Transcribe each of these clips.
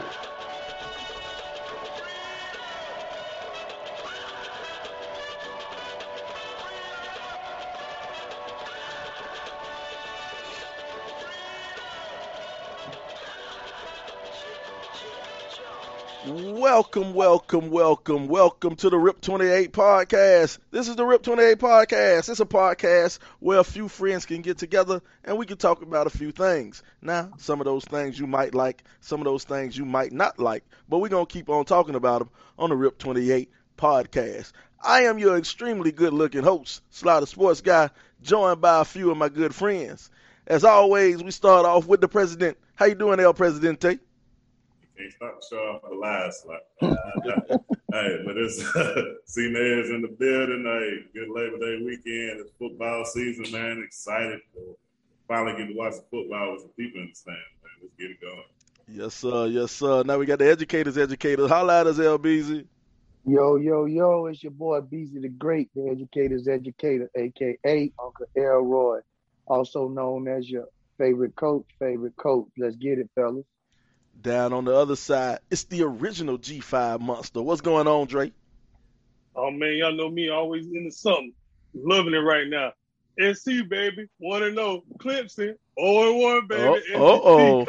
Thank you. Welcome, welcome, welcome, welcome to the RIP 28 podcast. This is the RIP 28 podcast. It's a podcast where a few friends can get together and we can talk about a few things. Now, some of those things you might like, some of those things you might not like, but we're going to keep on talking about them on the RIP 28 podcast. I am your extremely good looking host, Slaughter Sports Guy, joined by a few of my good friends. As always, we start off with the president. How you doing, El Presidente? Can't stop to show off the lies. Like, hey, but it's C-Nez in the building. Hey, good Labor Day weekend. It's football season, man. Excited to finally get to watch the football with some people in the stands, man. Let's get it going. Yes, sir. Yes, sir. Now we got the educators, educators. Holla at us, LBZ. Yo, yo, yo, it's your boy Beezy the Great, the educator's educator, aka Uncle Elroy, also known as your favorite coach, favorite coach. Let's get it, fellas. Down on the other side, it's the original G5 monster. What's going on, Drake? Oh man, y'all know me always into something. Loving it right now. SC baby, one and zero. Clemson, zero and one baby. Oh, oh,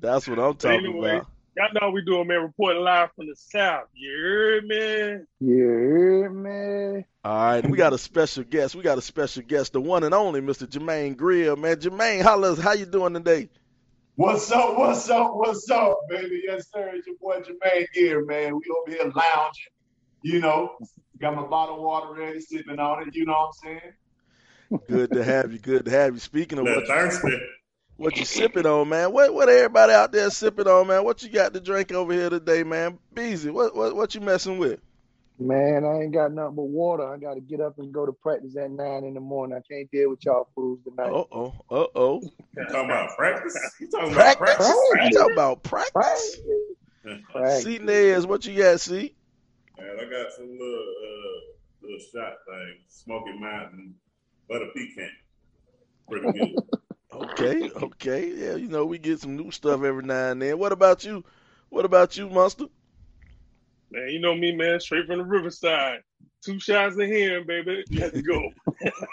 that's what I'm talking anyway, about. Y'all know how we doing, man. Reporting live from the south. You heard me? Yeah, man. All right, we got a special guest. We got a special guest, the one and only Mr. Jermaine Grill, man. Jermaine, holla, how you doing today? What's up? What's up? What's up, baby? Yes, sir. It's your boy Jermaine Gear, man. We over here lounging. You know, got my bottle of water ready, sipping on it. You know what I'm saying? Good to have you. Good to have you. Speaking of Little what, you, thirsty. what you sipping on, man? What what everybody out there sipping on, man? What you got to drink over here today, man? Beezy, what what what you messing with? Man, I ain't got nothing but water. I got to get up and go to practice at nine in the morning. I can't deal with y'all fools tonight. Uh oh, uh oh. You talking about practice? You talking about Practice? practice? You talking about practice? Practice. Practice. See, Nez, what you got? See? Man, I got some little uh, little shot thing, Smoky Mountain butter pecan. Pretty good. Okay, okay. Yeah, you know we get some new stuff every now and then. What about you? What about you, Monster? Man, you know me, man. Straight from the riverside. Two shots in here, baby. Let's go.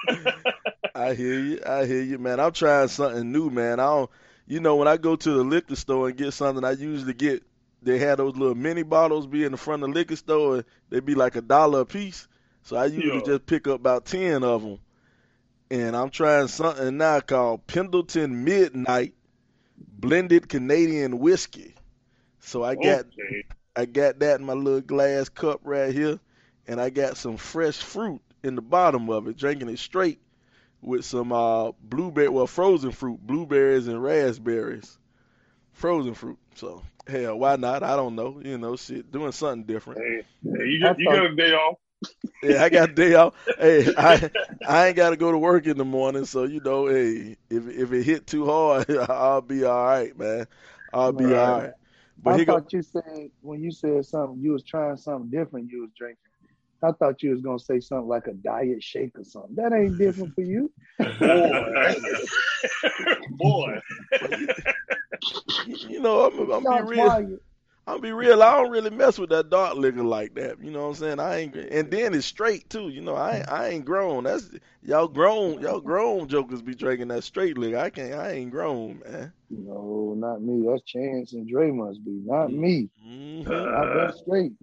I hear you. I hear you, man. I'm trying something new, man. I don't, you know, when I go to the liquor store and get something, I usually get. They have those little mini bottles be in the front of the liquor store. And they be like a dollar a piece. So I usually Yeah. just pick up about ten of them. And I'm trying something now called Pendleton Midnight Blended Canadian Whiskey. So I got Okay. I got that in my little glass cup right here, and I got some fresh fruit in the bottom of it, drinking it straight with some uh, blueberry, well, frozen fruit, blueberries and raspberries, frozen fruit. So hell, why not? I don't know, you know, shit, doing something different. Hey, hey, you got you got a day off. Yeah, I got a day off. Hey, I I ain't got to go to work in the morning, so you know, hey, if if it hit too hard, I'll be all right, man. I'll be Right. all right. But I here go. thought you said when you said something, you was trying something different. You was drinking. I thought you was gonna say something like a diet shake or something. That ain't different for you. Boy. boy. You know, I'm, I'm Shots be real. Fired. I'll be real. I don't really mess with that dark liquor like that. You know what I'm saying? I ain't, and then it's straight too. You know, I ain't, I ain't grown. That's y'all grown. Y'all grown jokers be drinking that straight liquor. I can't. I ain't grown, man. No, not me. That's Chance and Dre must be. Not me. hmm I got straight.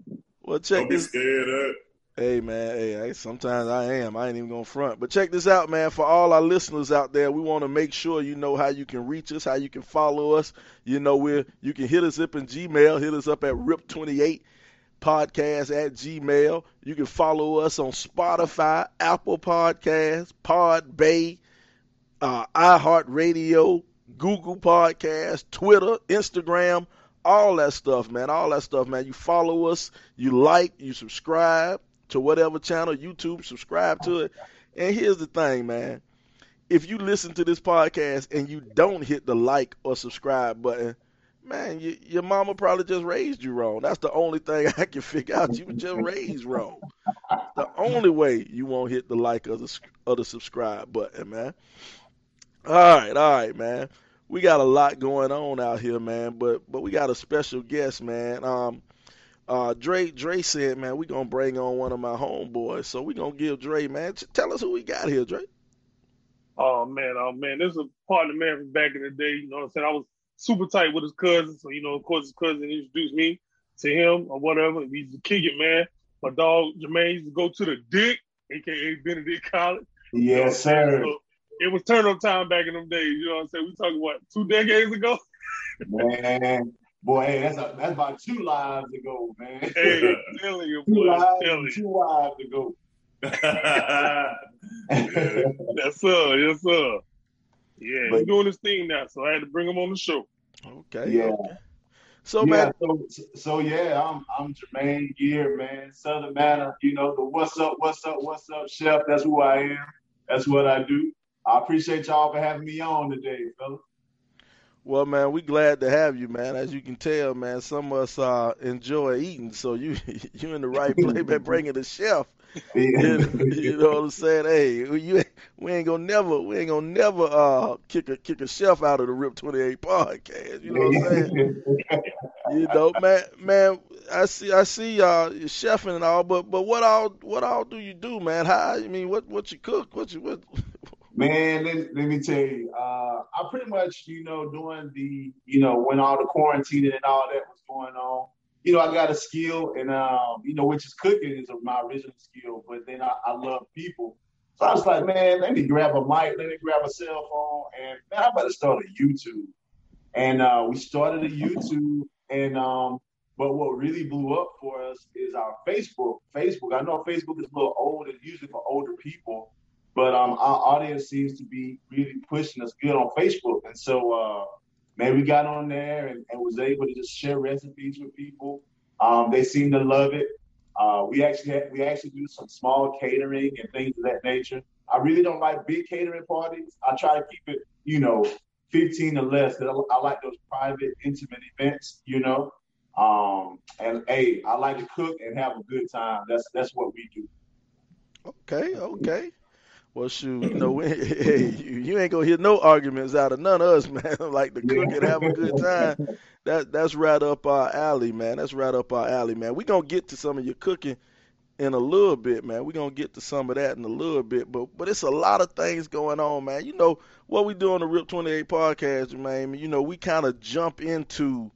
Well, check Don't be this. scared of Hey man, hey, I, sometimes I am. I ain't even gonna front. But check this out, man. For all our listeners out there, we want to make sure you know how you can reach us, how you can follow us. You know where you can hit us up in Gmail, hit us up at Rip28 Podcast at Gmail. You can follow us on Spotify, Apple Podcasts, Podbay, uh, iHeartRadio, Google Podcasts, Twitter, Instagram, all that stuff, man. All that stuff, man. You follow us, you like, you subscribe to whatever channel, YouTube, subscribe to it. And here's the thing, man. If you listen to this podcast and you don't hit the like or subscribe button, man, you, your mama probably just raised you wrong. That's the only thing I can figure out. You were just raised wrong. The only way you won't hit the like or the, or the subscribe button, man. All right, all right, man. we got a lot going on out here, man. But but we got a special guest, man. Um, uh, Dre Dre said, man, we gonna bring on one of my homeboys, so we gonna give Dre, man. Tell us who we got here, Dre. Oh man, oh man, this is a partner man from back in the day. You know what I'm saying? I was super tight with his cousin, so you know, of course, his cousin introduced me to him or whatever. He's used to kick it, man. My dog Jermaine used to go to the Dick, aka Benedict College. Yes, sir. So it was turn up time back in them days. You know what I'm saying? We talking what two decades ago? Man, boy, hey, that's a, that's about two lives ago, man. Hey, I'm telling you, two boy, I'm lives, telling you. two lives ago. Yes, sir. Yes, sir. Yeah, But- he's doing his thing now, so I had to bring him on the show. Okay. Yeah. okay. So yeah, man, so, so yeah, I'm I'm Jermaine Gear, man. Southern Matter, you know, the what's up, what's up, what's up, chef. That's who I am. That's what I do. I appreciate y'all for having me on today, fellas. Well, man, we glad to have you, man. As you can tell, man, some of us uh, enjoy eating, so you you in the right place, by Bringing the chef. you, you know what I'm saying? Hey, you we ain't gonna never we ain't gonna never uh kick a kick a chef out of the Rip 28 podcast. You know what I'm saying? You know, man, man. I see I see uh you chefing and all, but but what all what all do you do, man? How I mean, what what you cook? What you what? Man, let, let me tell you, uh, I pretty much, you know, during the, you know, when all the quarantining and all that was going on, you know, I got a skill and, um, you know, which is cooking is my original skill, but then I, I love people. So I was like, man, let me grab a mic, let me grab a cell phone, and man, I better start a YouTube. And uh, we started a YouTube, and um, but what really blew up for us is our Facebook. Facebook, I know Facebook is a little old, it's usually for older people, but um, our audience seems to be really pushing us good on Facebook. And so, uh, man, we got on there and, and was able to just share recipes with people. Um, they seem to love it. Uh, we actually we actually do some small catering and things of that nature. I really don't like big catering parties. I try to keep it, you know, 15 or less. I, I like those private, intimate events, you know. Um, and hey, I like to cook and have a good time. That's that's what we do. Okay, okay. Well, shoot, you know, we, hey, you, you ain't gonna hear no arguments out of none of us, man. like the cook and have a good time. That that's right up our alley, man. That's right up our alley, man. We gonna get to some of your cooking in a little bit, man. We gonna get to some of that in a little bit, but but it's a lot of things going on, man. You know what we do on the Rip Twenty Eight podcast, man. You know we kind of jump into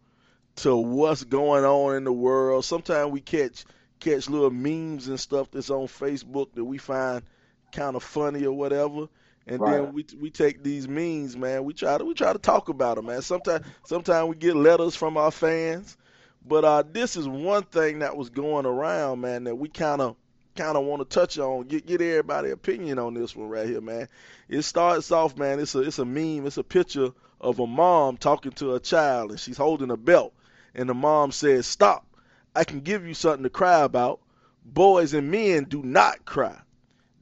to what's going on in the world. Sometimes we catch catch little memes and stuff that's on Facebook that we find kind of funny or whatever. And then we we take these memes, man. We try to we try to talk about them, man. Sometimes sometimes we get letters from our fans, but uh, this is one thing that was going around, man, that we kind of kind of want to touch on. Get get everybody opinion on this one right here, man. It starts off, man. It's a it's a meme. It's a picture of a mom talking to a child, and she's holding a belt, and the mom says, "Stop! I can give you something to cry about. Boys and men do not cry."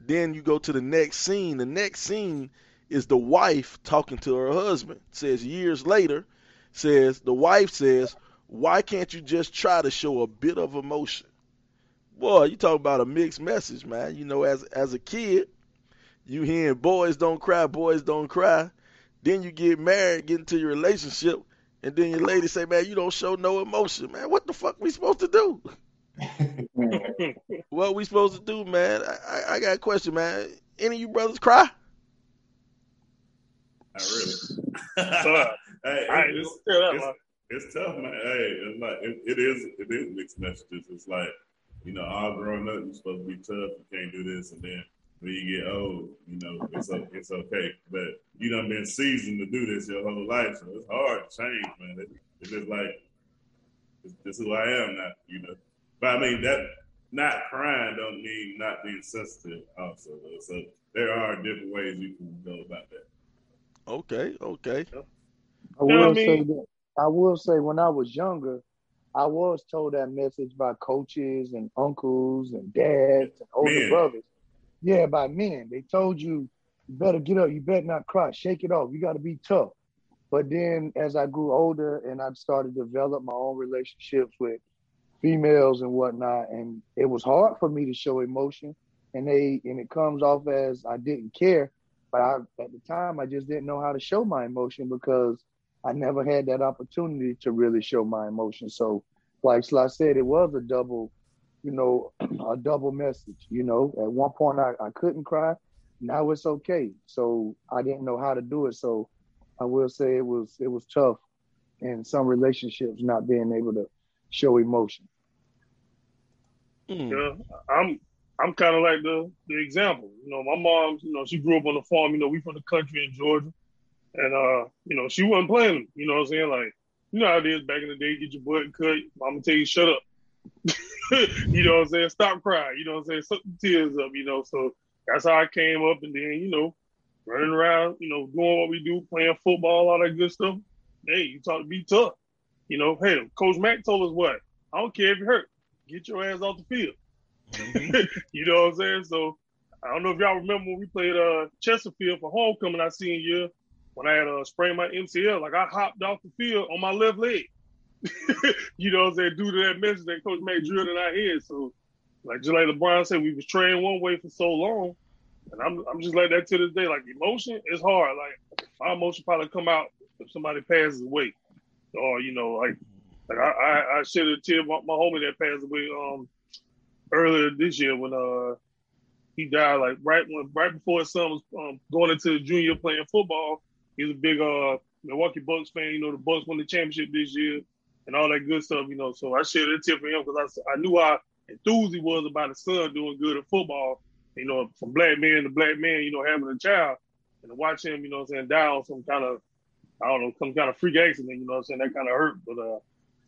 Then you go to the next scene. The next scene is the wife talking to her husband. Says years later, says the wife says, "Why can't you just try to show a bit of emotion?" Boy, you talk about a mixed message, man. You know, as as a kid, you hearing boys don't cry, boys don't cry. Then you get married, get into your relationship, and then your lady say, "Man, you don't show no emotion, man. What the fuck we supposed to do?" What we supposed to do, man? I, I, I got a question, man. Any of you brothers cry? Not really. Sir, hey, I ain't it's, gonna tell that, it's, it's tough, man. Hey, it's like it, it is. It is mixed messages. It's like you know, all growing up, you're supposed to be tough. You can't do this, and then when you get old, you know, it's it's okay. But you done been seasoned to do this your whole life, so it's hard to change, man. It, it's just like it's, this is who I am now, you know. But I mean that not crying don't mean not being sensitive, also. Though. So there are different ways you can go about that. Okay, okay. I You know I will say that I will say when I was younger, I was told that message by coaches and uncles and dads and older Men. brothers. Yeah, by men. They told you you better get up, you better not cry, shake it off. You gotta be tough. But then as I grew older and I started to develop my own relationships with females and whatnot, and it was hard for me to show emotion. And they and it comes off as I didn't care. But I at the time I just didn't know how to show my emotion because I never had that opportunity to really show my emotion. So, like I said, it was a double, you know, a double message. You know, at one point I, I couldn't cry. Now it's okay. So I didn't know how to do it. So I will say it was it was tough in some relationships not being able to show emotion. Mm. Yeah, I'm I'm kind of like the the example. You know, my mom, you know, she grew up on the farm. You know, we from the country in Georgia, and uh, you know, she wasn't playing. You know what I'm saying? Like, you know how it is back in the day. Get your butt cut. Mama tell you shut up. you know what I'm saying? Stop crying. You know what I'm saying? Suck the tears up. You know, so that's how I came up, and then you know, running around, you know, doing what we do, playing football, all that good stuff. Hey, you talk to be tough. You know, hey, Coach Mack told us what? I don't care if you're hurt. Get your ass off the field. Mm-hmm. you know what I'm saying? So I don't know if y'all remember when we played uh Chesterfield for homecoming I seen year when I had uh, sprained my MCL. Like I hopped off the field on my left leg. you know what I'm saying? Due to that message that Coach Mack drilled in our head. So like just like LeBron said, we was trained one way for so long. And I'm I'm just like that to this day. Like emotion is hard. Like my emotion probably come out if somebody passes away. Or, you know, like like I I, I shed a tear my, my homie that passed away um earlier this year when uh he died like right when right before his son was um, going into junior playing football. He's a big uh Milwaukee Bucks fan. You know the Bucks won the championship this year and all that good stuff. You know, so I shared a tip for him because I I knew how enthused he was about his son doing good at football. You know, from black man to black man. You know, having a child and to watch him. You know, saying die on some kind of I don't know some kind of freak accident. You know, I'm saying that kind of hurt. But uh,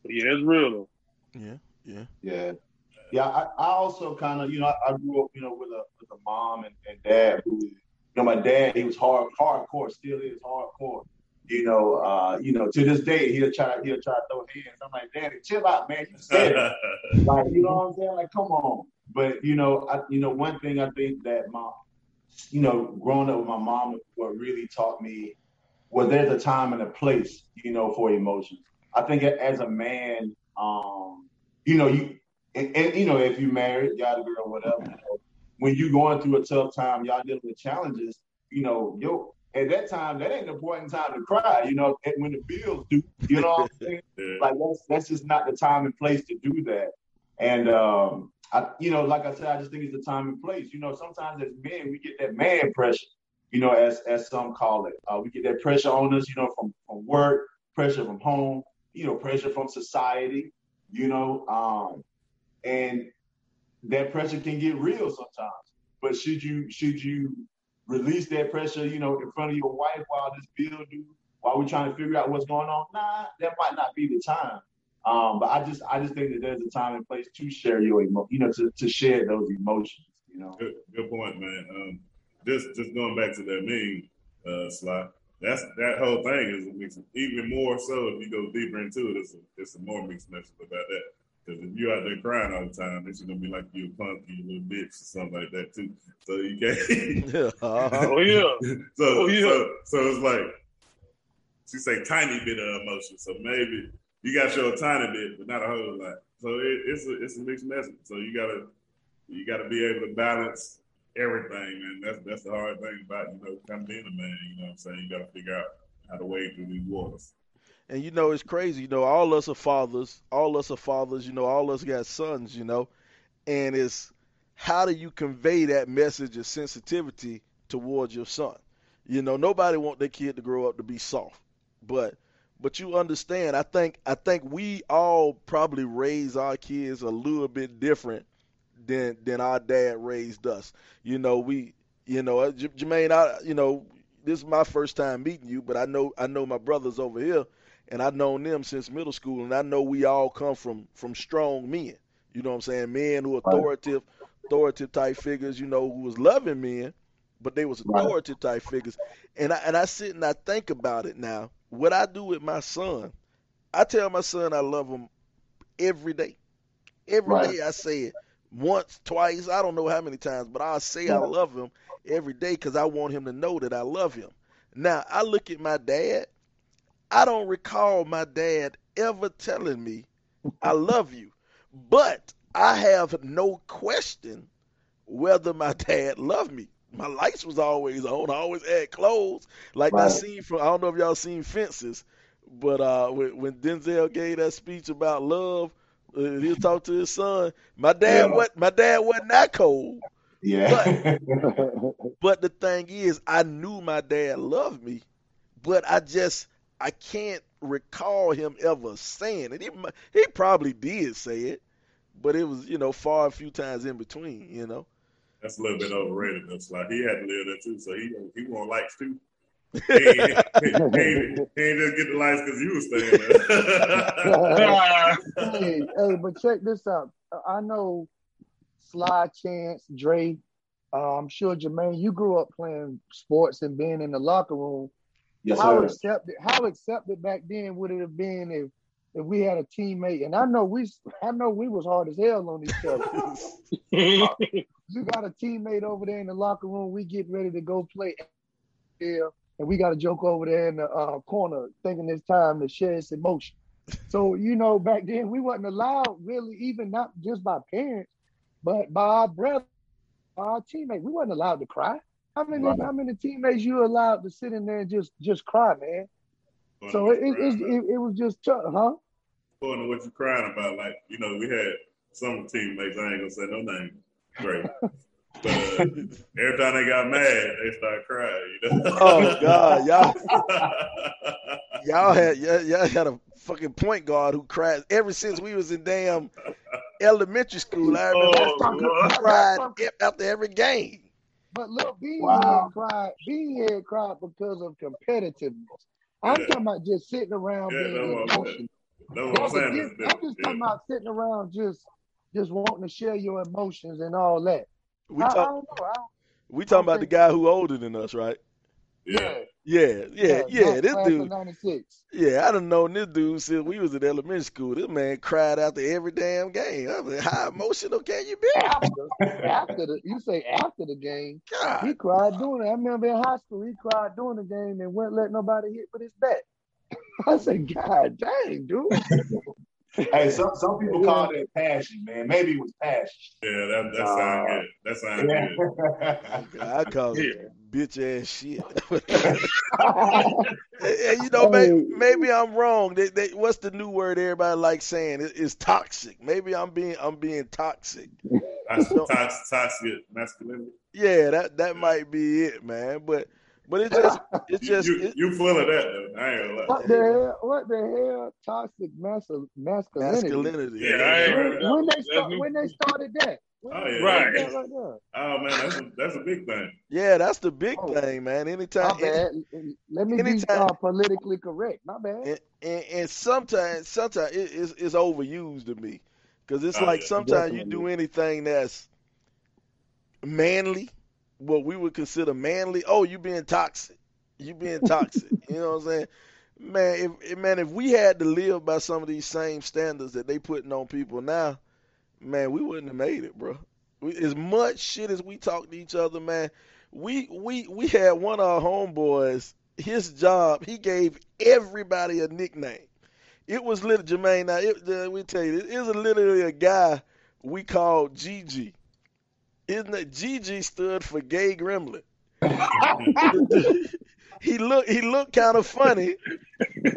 but yeah, it's real though. Yeah, yeah, yeah. Yeah, I, I also kind of, you know, I, I, grew up, you know, with a with a mom and, and dad who, you know, my dad, he was hard, hardcore, still is hardcore. You know, uh, you know, to this day he'll try he'll try to throw hands. I'm like, Daddy, chill out, man. You said it. like, you know what I'm saying? Like, come on. But you know, I, you know, one thing I think that my, you know, growing up with my mom, what really taught me was there's a time and a place, you know, for emotions. I think as a man, um, you know, you and, and, you know, if you married, got a girl, whatever, you know, when you're going through a tough time, y'all dealing with challenges, you know, yo, at that time, that ain't the point in time to cry, you know, when the bills do, you know what I'm saying? Like that's that's just not the time and place to do that. And um, I, you know, like I said, I just think it's the time and place. You know, sometimes as men, we get that man pressure, you know, as as some call it. Uh, we get that pressure on us, you know, from from work, pressure from home, you know, pressure from society, you know. Um, and that pressure can get real sometimes. But should you should you release that pressure, you know, in front of your wife while this bill due, while we're trying to figure out what's going on? Nah, that might not be the time. Um, but I just I just think that there's a time and place to share your emo, you know, to, to share those emotions. You know. Good, good point, man. Um, just just going back to that meme, uh, Sly. That's that whole thing is a mix. Even more so if you go deeper into it, it's a, it's a more mixed message about that. Because if you're out there crying all the time, it's gonna be like you a punk, you little bitch, or something like that too. So you can't. uh-huh. oh yeah. So, oh yeah. So, so it's like she say tiny bit of emotion. So maybe you got your tiny bit, but not a whole lot. So it, it's a it's a mixed message. So you gotta you gotta be able to balance everything, man. That's that's the hard thing about you know being a man. You know what I'm saying? You gotta figure out how to wade through these waters. And you know, it's crazy. You know, all us are fathers. All us are fathers. You know, all us got sons. You know, and it's how do you convey that message of sensitivity towards your son? You know, nobody want their kid to grow up to be soft, but but you understand. I think I think we all probably raise our kids a little bit different than than our dad raised us. You know, we you know, uh, J- Jermaine, I you know, this is my first time meeting you, but I know I know my brothers over here and I've known them since middle school, and I know we all come from from strong men. You know what I'm saying? Men who are authoritative, authoritative type figures. You know, who was loving men, but they was authoritative type figures. And I and I sit and I think about it now. What I do with my son, I tell my son I love him every day. Every right. day I say it once, twice, I don't know how many times, but I'll say I love him every day because I want him to know that I love him. Now I look at my dad I don't recall my dad ever telling me, I love you. But I have no question whether my dad loved me. My lights was always on. I always had clothes. Like right. I seen from I don't know if y'all seen fences But uh, when, when Denzel gave that speech about love, uh, he'll talk to his son. My dad, Yeah. what? My dad wasn't that cold. Yeah. But the thing is, I knew my dad loved me, but I just I can't recall him ever saying it. He he probably did say it, but it was you know far a few times in between. You know. That's a little bit overrated. That's like he had to live there too, so he he want likes too. He ain't, he, he ain't just get the likes because you was staying there. hey, hey, but check this out. I know Sly Chance, Dre. Uh, I'm sure Jermaine, you grew up playing sports and being in the locker room. yes, how sir. accepted how accepted back then would it have been if if we had a teammate? And I know we I know we was hard as hell on each other. you got a teammate over there in the locker room. We get ready to go play. Yeah, and we got a joke over there in the uh, corner, thinking it's time to share its emotion. So you know, back then we wasn't allowed really, even not just by parents, but by our brother, our teammate. We wasn't allowed to cry. How many Right. how many teammates you allowed to sit in there and just just cry, man? So it it, it, it, it was just tough, huh? According to what you're crying about, like you know, we had some teammates. I ain't gonna say no name. Great. But every time they got mad, they start crying. You know? Oh God, y'all y'all had y'all, y'all had a fucking point guard who cried ever since we was in damn elementary school. I remember Oh, that Lord. he cried after every game. But look, Beanhead Wow. cried. Beanhead cried because of competitiveness. I'm Yeah. talking about just sitting around Yeah, being that's emotional. That's I'm That's saying. diff- I'm just yeah. talking about sitting around just just wanting to share your emotions and all that. We I, I talk don't. I we talking about the guy who older than us, right? Yeah. Yeah, yeah, yeah. not This dude, yeah, I done known this dude since we was in elementary school. This man cried after every damn game. I mean, how emotional can you be? After, after the, you say after the game, he cried doing it. I remember in high school, he cried during the game and wouldn't let nobody hit with his bat. I said, God dang, dude. Hey, some some people call that passion, man. Maybe it was passion. Yeah, that that Uh, good. That sound good. I call it Yeah. bitch ass shit. And, you know, maybe, maybe I'm wrong. They, they, what's the new word everybody likes saying? It, it's toxic. Maybe I'm being I'm being toxic. Toxic, toxic, toxic masculinity. Yeah, that that might be it, man. But but it just it's You, just you, it, you full of that though. I ain't gonna lie. What the hell? What the hell? Toxic mascul- masculinity. masculinity. Yeah, I ain't When, that. when they start, when they started that. Oh, yeah. started Right. that right. Oh man, that's a, that's a big thing. Yeah, that's the big Oh. thing, man. My Anytime, bad. Let me be uh, politically correct. My bad. and, and, and sometimes sometimes it, it's, it's overused to me because it's Oh, like yeah. sometimes you do anything that's manly, what we would consider manly. Oh, you being toxic, you being toxic. you know what I'm saying? Man, if man, if we had to live by some of these same standards that they putting on people now, man, we wouldn't have made it, bro. We, as much shit as we talk to each other, man, we we we had one of our homeboys. His job, he gave everybody a nickname. It was little Jermaine. Now, it, uh, we tell you, it is literally a guy we called Gigi. Isn't it? Gigi stood for gay gremlin. he looked he looked kind of funny,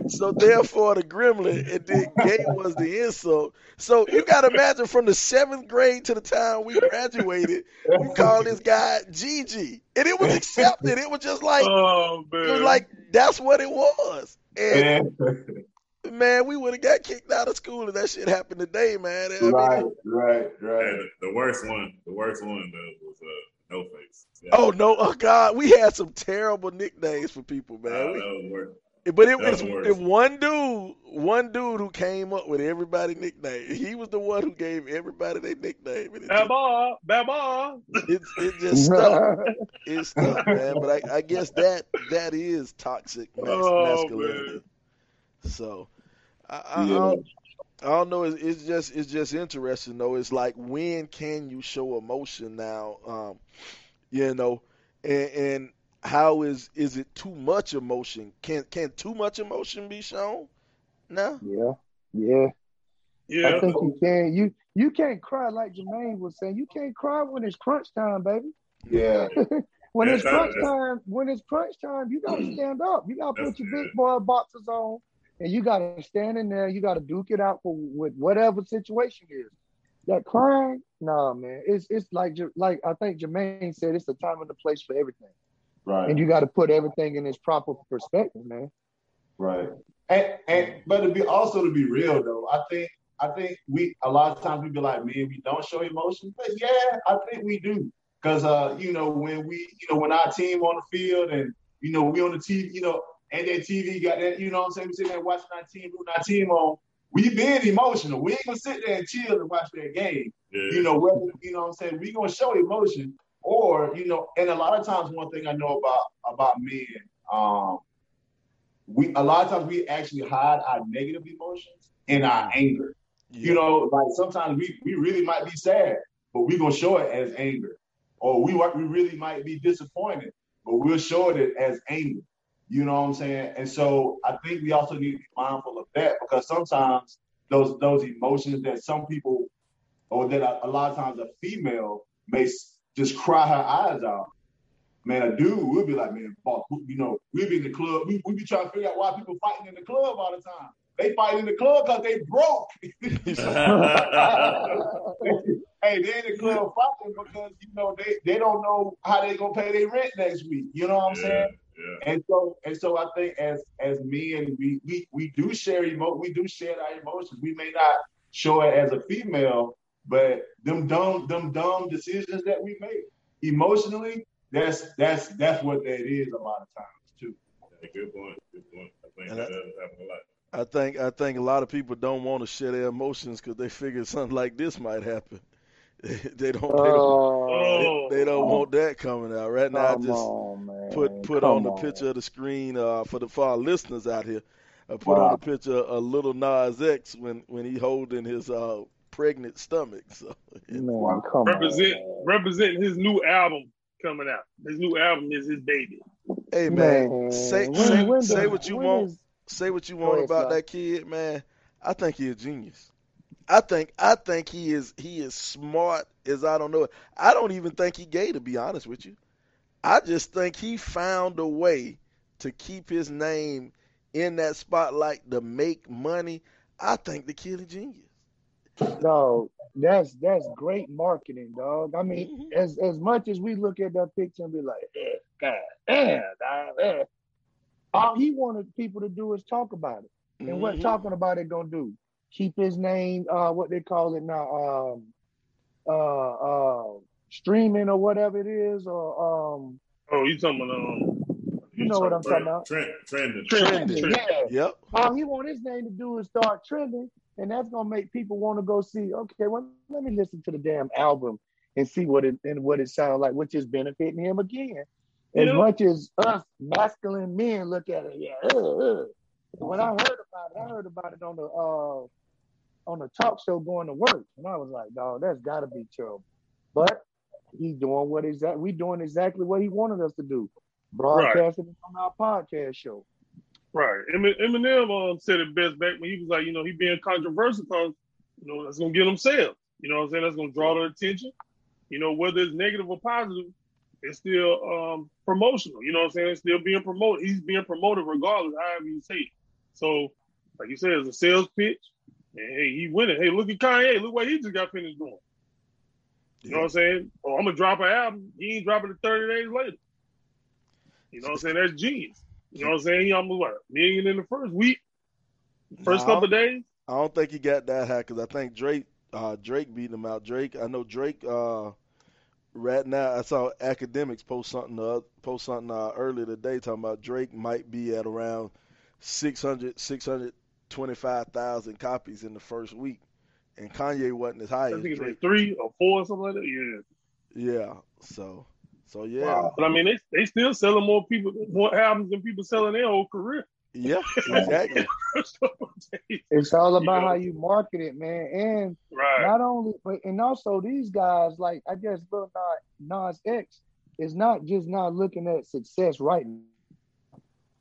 so therefore the gremlin and then gay was the insult. So you got to imagine from the seventh grade to the time we graduated, we called this guy Gigi, and it was accepted. It was just like Oh man. it was like that's what it was. And. man, we would have got kicked out of school if that shit happened today, man. I mean, Right, right, right. And the worst one, the worst one though was uh, no face. Yeah. Oh no! Oh God, we had some terrible nicknames for people, man. that We- but it was was worse. if one dude, one dude who came up with everybody nickname. He was the one who gave everybody their nickname, and it just, Baba, Baba. it, it just stuck. It stuck, man. But I, I guess that that is toxic mas- Oh, masculinity. So I, I, I don't, I don't know. It's, it's just it's just interesting though. It's like when can you show emotion now? Um, you know, and, and how is is it too much emotion? Can can too much emotion be shown? No. yeah, yeah. Yeah. I think you can. You you can't cry like Jermaine was saying. You can't cry when it's crunch time, baby. Yeah. when Yeah, it's crunch time, when it's crunch time, you gotta stand up. You gotta put your big boy boxers on and you got to stand in there. You got to duke it out for with whatever situation is. That crying, nah, man. It's it's like like I think Jermaine said, it's the time and the place for everything. Right. And you got to put everything in its proper perspective, man. Right. And and but to be also to be real though, I think I think we a lot of times we be like, man, we don't show emotion, but yeah, I think we do. Cause uh, you know, when we, you know, when our team on the field and you know, we on the TV, you know, and that TV got that, you know what I'm saying? We sitting there watching our team, rooting our team on. We being emotional. We ain't gonna sit there and chill and watch that game. Yeah. You know, whether you know what I'm saying, we gonna show emotion. Or, you know, and a lot of times one thing I know about about men, um, we a lot of times we actually hide our negative emotions in our anger. You know, like sometimes we, we really might be sad, but we're gonna show it as anger. Or we we really might be disappointed, but we'll show it as anger. You know what I'm saying? And so I think we also need to be mindful of that because sometimes those those emotions that some people or that a, a lot of times a female may just cry her eyes out. Man, a dude will be like, man, fuck, you know, we be in the club, we, we be trying to figure out why people fighting in the club all the time. They fight in the club because they broke. hey, they in the club fighting because you know they, they don't know how they gonna pay their rent next week. You know what I'm yeah, saying? Yeah. And so and so I think as as men we we we do share emo we do share our emotions. We may not show it as a female, but them dumb them dumb decisions that we make emotionally, that's that's that's what that is a lot of times too. Yeah, good point. Good point. I think And that I- does happen a lot. I think I think a lot of people don't want to share their emotions because they figure something like this might happen. they don't. They don't, Oh, they, they don't want that coming out right now. I just on, put put Come on the picture of the screen uh, for the for our listeners out here. I put on Wow. the picture of Lil Nas X when when he holding his uh, pregnant stomach. So Man, come Represent on. representing his new album coming out. His new album is his baby. hey man, Man, say when- say when say does- what you want. is- say what you want about that kid, man. I think he's a genius. I think I think he is he is smart as I don't know. It. I don't even think he gay to be honest with you. I just think he found a way to keep his name in that spotlight to make money. I think the kid a genius. No, that's that's great marketing, dog. I mean, Mhm. as as much as we look at that picture and be like, eh, God, eh, dog, eh. all he wanted people to do is talk about it. And what Mhm. talking about it gonna do? Keep his name, uh, what they call it now, um, uh, uh, streaming or whatever it is, or um, Oh, you talking about um you know what I'm talking about? Trend, trending. Trending. Yeah. Yep. All he want his name to do is start trending, and that's gonna make people want to go see. Okay, well, let me listen to the damn album and see what it and what it sounds like, which is benefiting him again. As Yeah. much as us masculine men look at it, yeah. ugh, ugh. When I heard about it, I heard about it on the uh on a talk show going to work, and I was like, dog, that's got to be terrible. But he's doing what exact we doing exactly what he wanted us to do, broadcasting it on our podcast show. Right. Eminem um, said it best back when he was like, you know, he being controversial because, you know, that's gonna get him sales. You know what I'm saying? That's gonna draw the attention. You know, whether it's negative or positive, it's still um, promotional. You know what I'm saying? It's still being promoted. He's being promoted regardless, however you say it. So, like you said, it's a sales pitch. Hey, he winning. Hey, look at Kanye. Look what he just got finished doing. You know what I'm saying? Oh, I'm gonna drop an album. He ain't dropping it 30 days later. You know what I'm saying? That's genius. You know what I'm saying? He almost what million in the first week, first Nah, couple days. I don't think he got that high because I think Drake uh, Drake beat him out. Drake, I know Drake. Uh, right now, I saw Akademiks post something uh, post something uh, earlier today talking about Drake might be at around 600, 600, 625,000 copies in the first week, and Kanye wasn't as high I as think it's Drake. like three or four or something like that. Yeah. Yeah, so so yeah, Wow. But I mean, they they still selling more people, more albums than people selling their whole career. yeah, exactly. It's all about You know? how you market it, man. And right. not only, but and also these guys, like I guess Lil Nas, Nas X is not just not looking at success right now.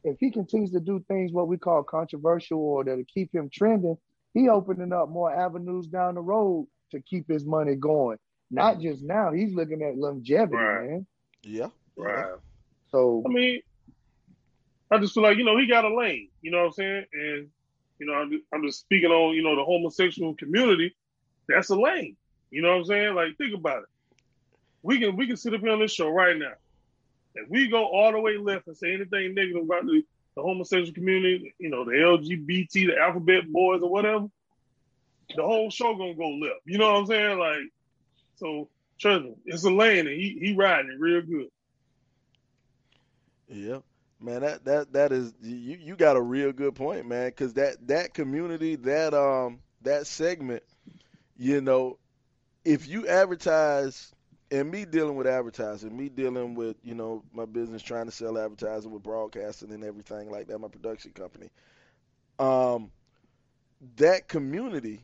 If he continues to do things what we call controversial or that'll keep him trending, he opening up more avenues down the road to keep his money going. Not just now, he's looking at longevity, Right. man. Yeah, Right. So I mean, I just feel like, you know, he got a lane, you know what I'm saying? And You know, I'm, I'm just speaking on you know the homosexual community. That's a lane. You know what I'm saying? Like, think about it. We can we can sit up here on this show right now. If we go all the way left and say anything negative about the, the homosexual community, you know, the LGBT, the alphabet boys or whatever, the whole show gonna go left. You know what I'm saying? Like, so trust me, it's a lane and he he riding it real good. Yeah, man, that that that is you you got a real good point, man, because that that community that um that segment, you know, if you advertise and me dealing with advertising, me dealing with you know my business trying to sell advertising with broadcasting and everything like that, my production company, um, that community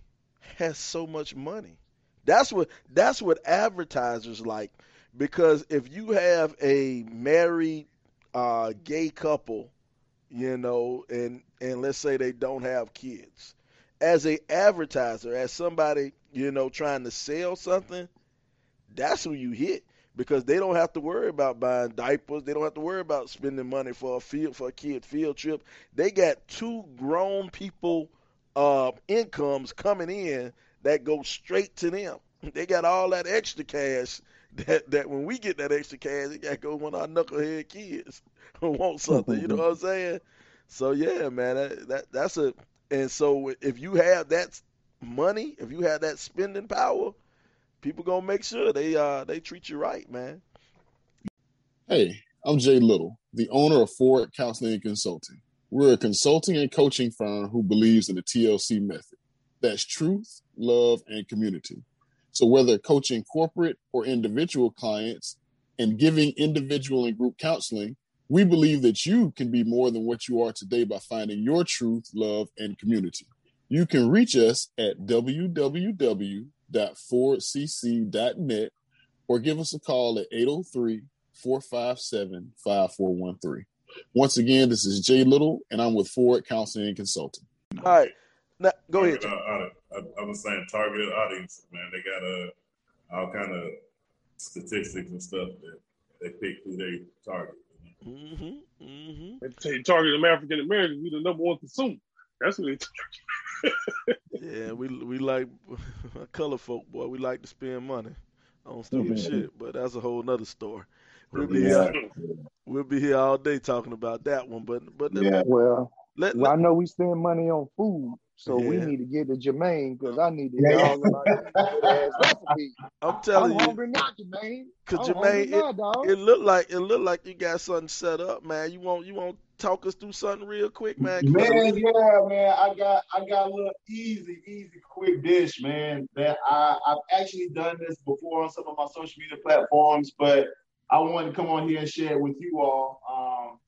has so much money. That's what that's what advertisers like because if you have a married uh, gay couple, you know, and and let's say they don't have kids, as a advertiser, as somebody you know trying to sell something, that's who you hit because they don't have to worry about buying diapers. They don't have to worry about spending money for a field for a kid field trip. They got two grown people uh, incomes coming in that go straight to them. They got all that extra cash that that when we get that extra cash, it got to go on our knucklehead kids who want something. You know what I'm saying? So yeah, man, that, that that's a and so if you have that money, if you have that spending power, people gonna make sure they uh they treat you right, man. Hey, I'm Jay Little, the owner of Ford Counseling and Consulting. We're a consulting and coaching firm who believes in the TLC method. That's truth, love, and community. So whether coaching corporate or individual clients and giving individual and group counseling, we believe that you can be more than what you are today by finding your truth, love, and community. You can reach us at www.fordcc.net or give us a call at 803 457 5413. Once again, this is Jay Little, and I'm with Ford Counseling and Consulting. All right. Now, go ahead. I, I, I was saying targeted audience, man. They got uh, all kind of statistics and stuff that they pick who they target. Mm-hmm. Mm-hmm. They target them African Americans, we the number one consumer. That's what they. Yeah, we we like color folk, boy. We like to spend money on stupid Mhm. shit, but that's a whole nother story. We'll be Yeah. here, we'll be here all day talking about that one. But but let, Yeah. Well, let, well, I know we spend money on food, so we need to get to Jermaine because I need to Yeah. get all of my. I'm I'm telling you, hungry now, Jermaine. cause I'm hungry Jermaine, now, it, dog. it looked like it looked like you got something set up, man. You want you want to talk us through something real quick, man? Man, yeah, man. I got I got a little easy, easy, quick dish, man. That I, I've actually done this before on some of my social media platforms, but I wanted to come on here and share it with you all. Um,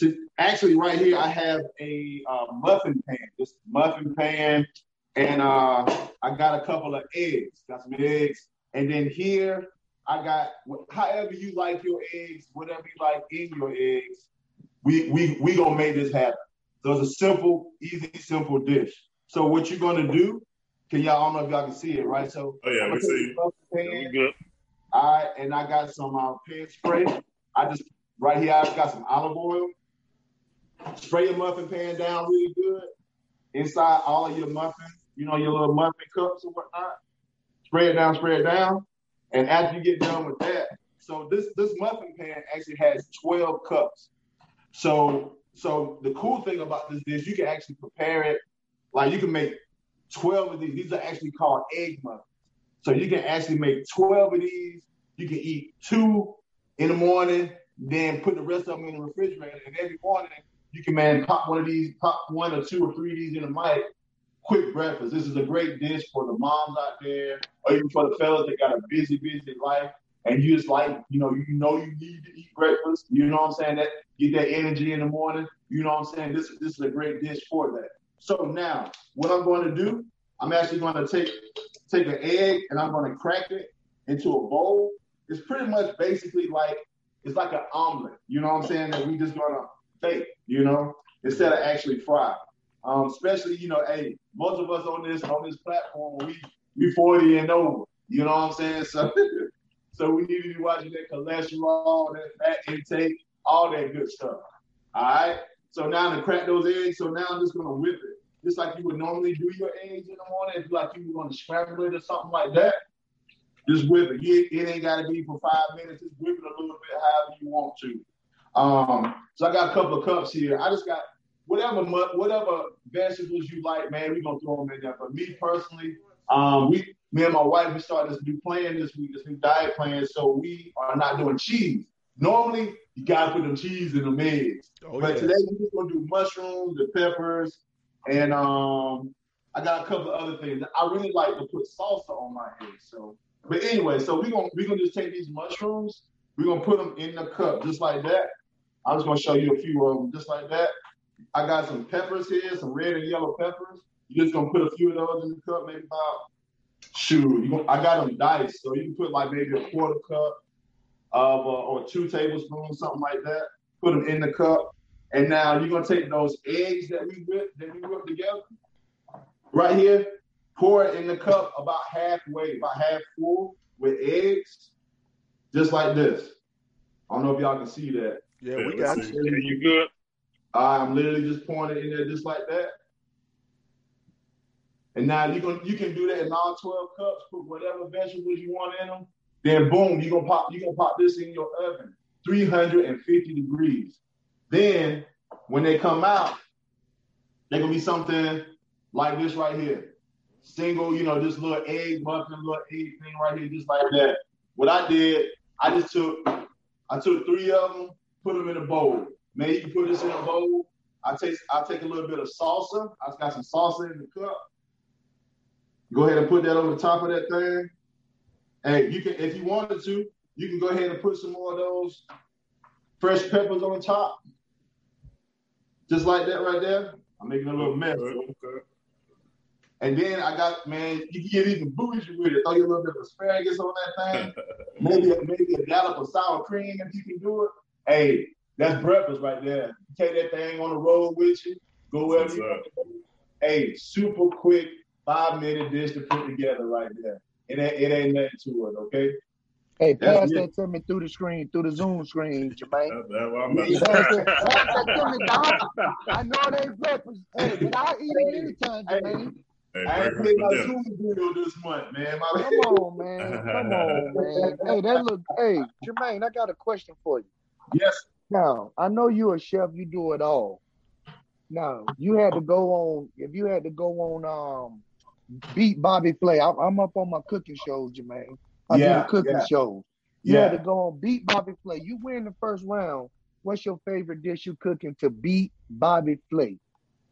to actually, right here, I have a uh, muffin pan. just muffin pan, and uh, I got a couple of eggs. Got some eggs, and then here I got however you like your eggs, whatever you like in your eggs. We we we gonna make this happen. So it's a simple, easy, simple dish. So what you're gonna do? Can y'all? I don't know if y'all can see it, right? So Oh yeah, we see. the muffin we good. all right, and I got some uh, pan spray. I just right here I've got some olive oil. Spray your muffin pan down really good inside all of your muffins. You know your little muffin cups or whatnot. Spray it down, spray it down, and after you get done with that, so this this muffin pan actually has 12 cups. So so the cool thing about this dish, you can actually prepare it like you can make 12 of these. These are actually called egg muffins. So you can actually make 12 of these. You can eat two in the morning, then put the rest of them in the refrigerator. And every morning you can man pop one of these, pop one or two or three of these in the mic. Quick breakfast. This is a great dish for the moms out there, or even for the fellas that got a busy, busy life. And you just like, you know, you know you need to eat breakfast. You know what I'm saying? That get that energy in the morning. You know what I'm saying? This this is a great dish for that. So now what I'm going to do, I'm actually going to take take an egg and I'm going to crack it into a bowl. It's pretty much basically like it's like an omelet. You know what I'm saying? That we just gonna bake. You know, instead of actually fry. Um, especially you know, hey, most of us on this on this platform, we we 40 and over. You know what I'm saying? So so we need to be watching that cholesterol, that fat intake, all that good stuff. All right. So now to crack those eggs. So now I'm just gonna whip it. just like you would normally do your eggs in the morning, if like you want to scramble it or something like that, just whip it. It ain't got to be for five minutes. Just whip it a little bit, however you want to. Um, so I got a couple of cups here. I just got whatever whatever vegetables you like, man. We gonna throw them in there. But me personally, um, we me and my wife we started this new plan this week, this new diet plan. So we are not doing cheese. Normally, you gotta put them cheese in the eggs. Oh, but yeah. today we're just gonna do mushrooms, the peppers, and um, I got a couple of other things. I really like to put salsa on my eggs. So, but anyway, so we're gonna we're gonna just take these mushrooms, we're gonna put them in the cup just like that. I'm just gonna show you a few of them just like that. I got some peppers here, some red and yellow peppers. You're just gonna put a few of those in the cup, maybe about shoot. You gonna, I got them diced, so you can put like maybe a quarter cup of uh, or two tablespoons, something like that. Put them in the cup, and now you're gonna take those eggs that we whipped that we whipped together, right here. Pour it in the cup about halfway, about half full with eggs, just like this. I don't know if y'all can see that. Yeah, we got you. Yeah, you good? I'm literally just pouring it in there just like that. And now you can you can do that in all 12 cups, put whatever vegetables you want in them. Then boom, you're gonna pop, you're gonna pop this in your oven, 350 degrees. Then when they come out, they're gonna be something like this right here. Single, you know, this little egg muffin, little egg thing right here, just like that. What I did, I just took I took three of them, put them in a bowl. Man, you can put this in a bowl. I take I take a little bit of salsa. I just got some salsa in the cup. Go ahead and put that on the top of that thing. Hey, you can if you wanted to, you can go ahead and put some more of those fresh peppers on top. Just like that right there. I'm making a little mess. Okay. And then I got man, you can get even bougie with it. Throw you a little bit of asparagus on that thing. maybe maybe a gallop of sour cream if you can do it. Hey, that's breakfast right there. take that thing on the road with you. Go wherever you want. Hey, super quick five minute dish to put together right there. It ain't, it ain't nothing to it, okay? Hey, pass that to me through the screen, through the Zoom screen, Jermaine. That's what I'm pass that to me, dog. I know it ain't breakfast, hey, but I'll eat it anytime, Jermaine. Hey, I ain't paid my Zoom bill this month, man. My Come on, man. Come on, man. Hey, that look. Hey, Jermaine, I got a question for you. Yes. Now, I know you're a chef. You do it all. Now, you had to go on. If you had to go on, um, beat Bobby Flay. I'm, I'm up on my cooking shows, Jermaine. I yeah, do cooking yeah. shows. You yeah. had to go on beat Bobby Flay. You win the first round. What's your favorite dish you cooking to beat Bobby Flay?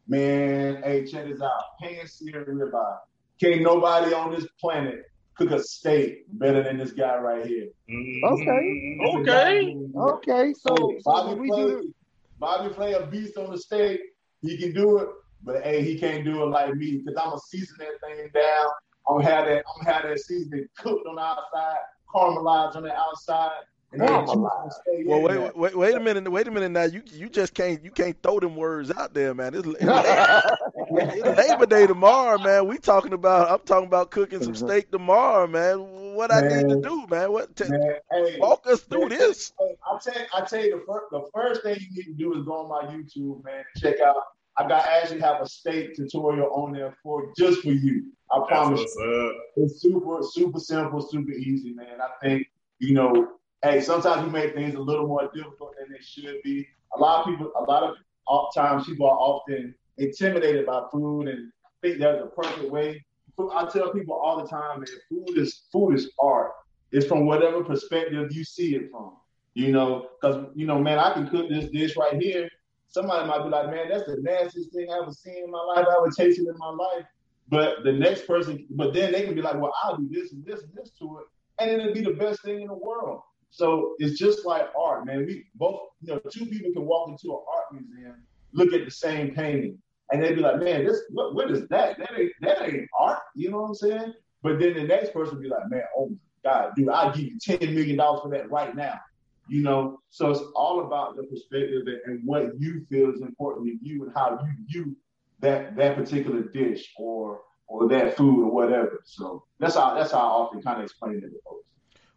Man, hey, check this out. Pan seared ribeye. Can't nobody on this planet cook a steak better than this guy right here. Mm-hmm. Okay. Okay. Okay. So, so Bobby, Flay, do... Bobby Flay a beast on the steak. He can do it. But hey, he can't do it like me because I'm gonna season that thing down. I'm gonna have that. I'm gonna have that seasoning cooked on the outside, caramelized on the outside. Well, wait, wait, wait a minute, wait a minute. Now you you just can't you can't throw them words out there, man. It's, it's, Labor Day tomorrow, man. We talking about I'm talking about cooking some mm-hmm. steak tomorrow, man. What man, I need to do, man? What t- man, hey, walk us through man, this? Hey, I tell you, I tell you the first the first thing you need to do is go on my YouTube, man. Check out I got actually have a steak tutorial on there for just for you. I promise. You. It's super, super simple, super easy, man. I think you know, hey, sometimes we make things a little more difficult than they should be. A lot of people, a lot of times, people are often intimidated by food and think there's a perfect way. I tell people all the time, man, food is food is art. It's from whatever perspective you see it from. You know, because you know, man, I can cook this dish right here, somebody might be like, man, that's the nastiest thing I ever seen in my life. I ever tasted in my life. But the next person, but then they can be like, well, I'll do this and this and this to it, and it'll be the best thing in the world. So it's just like art, man. We both, you know, two people can walk into an art museum, look at the same painting, and they'd be like, man, this what, what is that? That ain't that ain't art. You know what I'm saying? But then the next person be like, man, oh my God, dude, I'll give you ten million dollars for that right now you know so it's all about the perspective and what you feel is important to you and how you view that that particular dish or or that food or whatever so that's how that's how i often kind of explain it to folks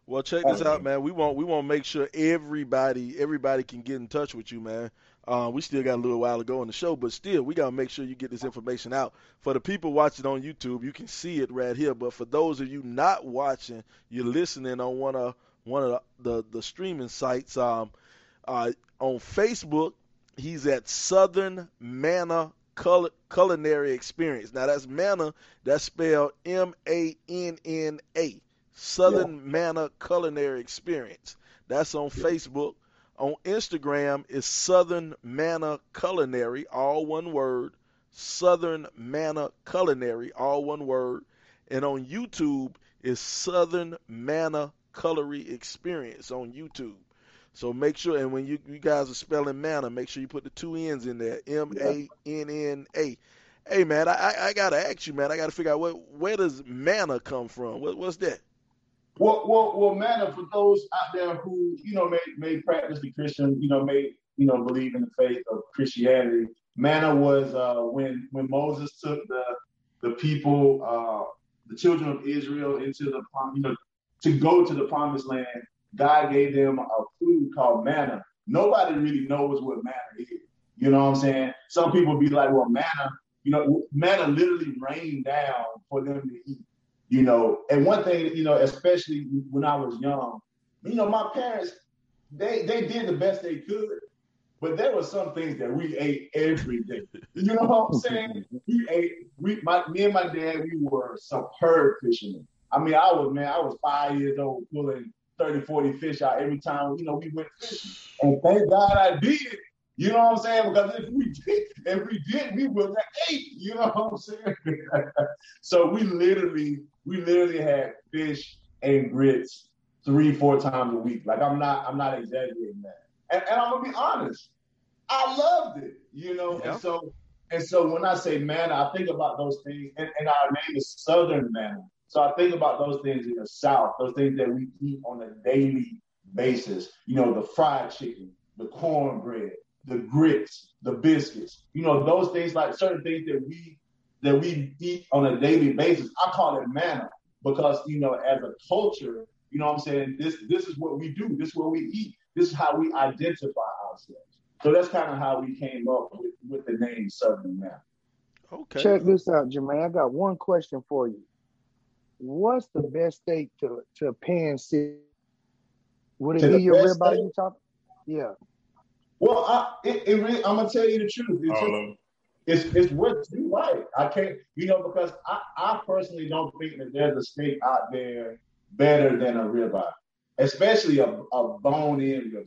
Well, check this out, man. We want we want to make sure everybody everybody can get in touch with you, man. Uh, we still got a little while to go in the show, but still, we gotta make sure you get this information out. For the people watching on YouTube, you can see it right here. But for those of you not watching, you're listening on one of one of the the, the streaming sites. Um, uh, on Facebook, he's at Southern Manna Cul- Culinary Experience. Now that's Manna, that's spelled M A N N A. Southern yeah. Manna Culinary Experience. That's on yeah. Facebook. On Instagram is Southern Manna Culinary, all one word. Southern Manna Culinary, all one word. And on YouTube is Southern Manna Culinary Experience on YouTube. So make sure, and when you, you guys are spelling manna, make sure you put the two N's in there. M A N N A. Hey man, I, I gotta ask you, man. I gotta figure out what where does manna come from? What, what's that? Well, well, well, manna for those out there who you know may may practice the Christian, you know, may you know believe in the faith of Christianity. Manna was uh, when when Moses took the the people, uh, the children of Israel, into the you know to go to the promised land. God gave them a food called manna. Nobody really knows what manna is. You know what I'm saying? Some people be like, well, manna, you know, manna literally rained down for them to eat. You know, and one thing, you know, especially when I was young, you know, my parents, they they did the best they could, but there were some things that we ate every day. You know what I'm saying? We ate, we my me and my dad, we were superb fishermen. I mean, I was man, I was five years old pulling 30, 40 fish out every time, you know, we went fishing. And thank God I did. You know what I'm saying? Because if we did, if we did, we would have ate. You know what I'm saying? so we literally, we literally had fish and grits three, four times a week. Like I'm not, I'm not exaggerating that. And, and I'm gonna be honest, I loved it. You know, yeah. and so, and so when I say manna, I think about those things, and, and our name is Southern manna. So I think about those things in the South, those things that we eat on a daily basis. You know, the fried chicken, the cornbread, the grits, the biscuits, you know, those things like certain things that we that we eat on a daily basis. I call it manna because, you know, as a culture, you know what I'm saying, this this is what we do, this is what we eat, this is how we identify ourselves. So that's kind of how we came up with, with the name Southern Manna. Okay. Check this out, Jermaine. I got one question for you. What's the best steak to to pan sit? Would it to be your ribeye you talk? Yeah. Well, I, it, it really, I'm gonna tell you the truth. It's, just, it's, it's what you like. I can't, you know, because I, I personally don't think that there's a steak out there better than a ribeye, especially a, a bone-in ribeye.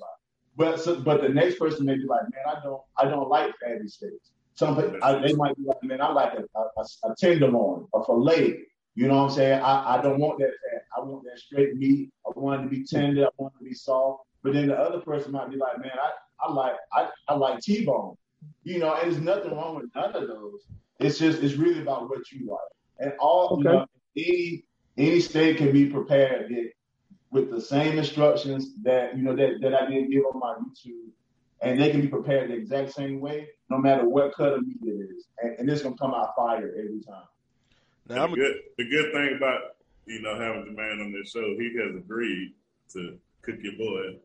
But so, but the next person may be like, man, I don't I don't like fatty steaks. Some I, they might be like, man, I like a, a, a tenderloin, a fillet. You know what I'm saying? I, I don't want that fat. I want that straight meat. I want it to be tender. I want it to be soft. But then the other person might be like, man, I, I like I, I like T-bone. You know, and there's nothing wrong with none of those. It's just it's really about what you like. And all okay. you know, any any steak can be prepared with the same instructions that you know that, that I did give on my YouTube. And they can be prepared the exact same way, no matter what cut of meat it is. And, and it's gonna come out fire every time. Now, the, good, the good thing about you know having the man on this show, he has agreed to cook your boy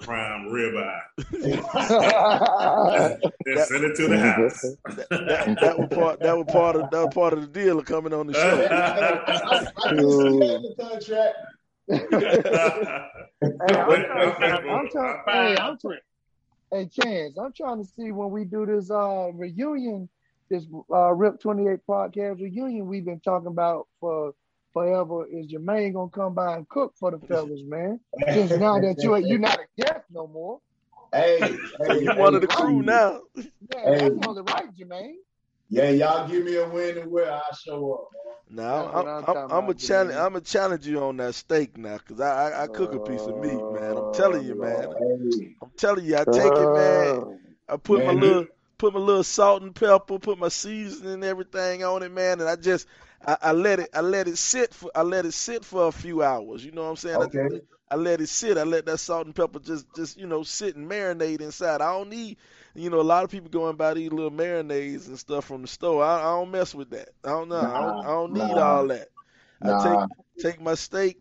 prime ribeye. then send it to the house. That, that, that, was part. That was part of that was part of the deal of coming on the show. hey, Chance, I'm trying to see when we do this uh, reunion, this uh, Rip 28 podcast reunion we've been talking about for forever is Jermaine gonna come by and cook for the fellas, man? Since now that you you're not a guest no more. Hey, hey you one of the crew now. Yeah, hey. that's only right, Jermaine. Yeah, y'all give me a win and where I show up. Now I'm, I'm, I'm, I'm a challenge. I'm a challenge you on that steak now, cause I, I, I cook a piece of meat, man. I'm telling you, man. I'm telling you, I take it, man. I put man, my little put my little salt and pepper, put my seasoning and everything on it, man, and I just I, I, let it I let it sit for I let it sit for a few hours. You know what I'm saying? Okay. I, I, let it sit. I let that salt and pepper just just you know sit and marinate inside. I don't need you know a lot of people going by these little marinades and stuff from the store. I, I don't mess with that. I don't know. Nah, I, don't, I don't need nah, all that. I take take my steak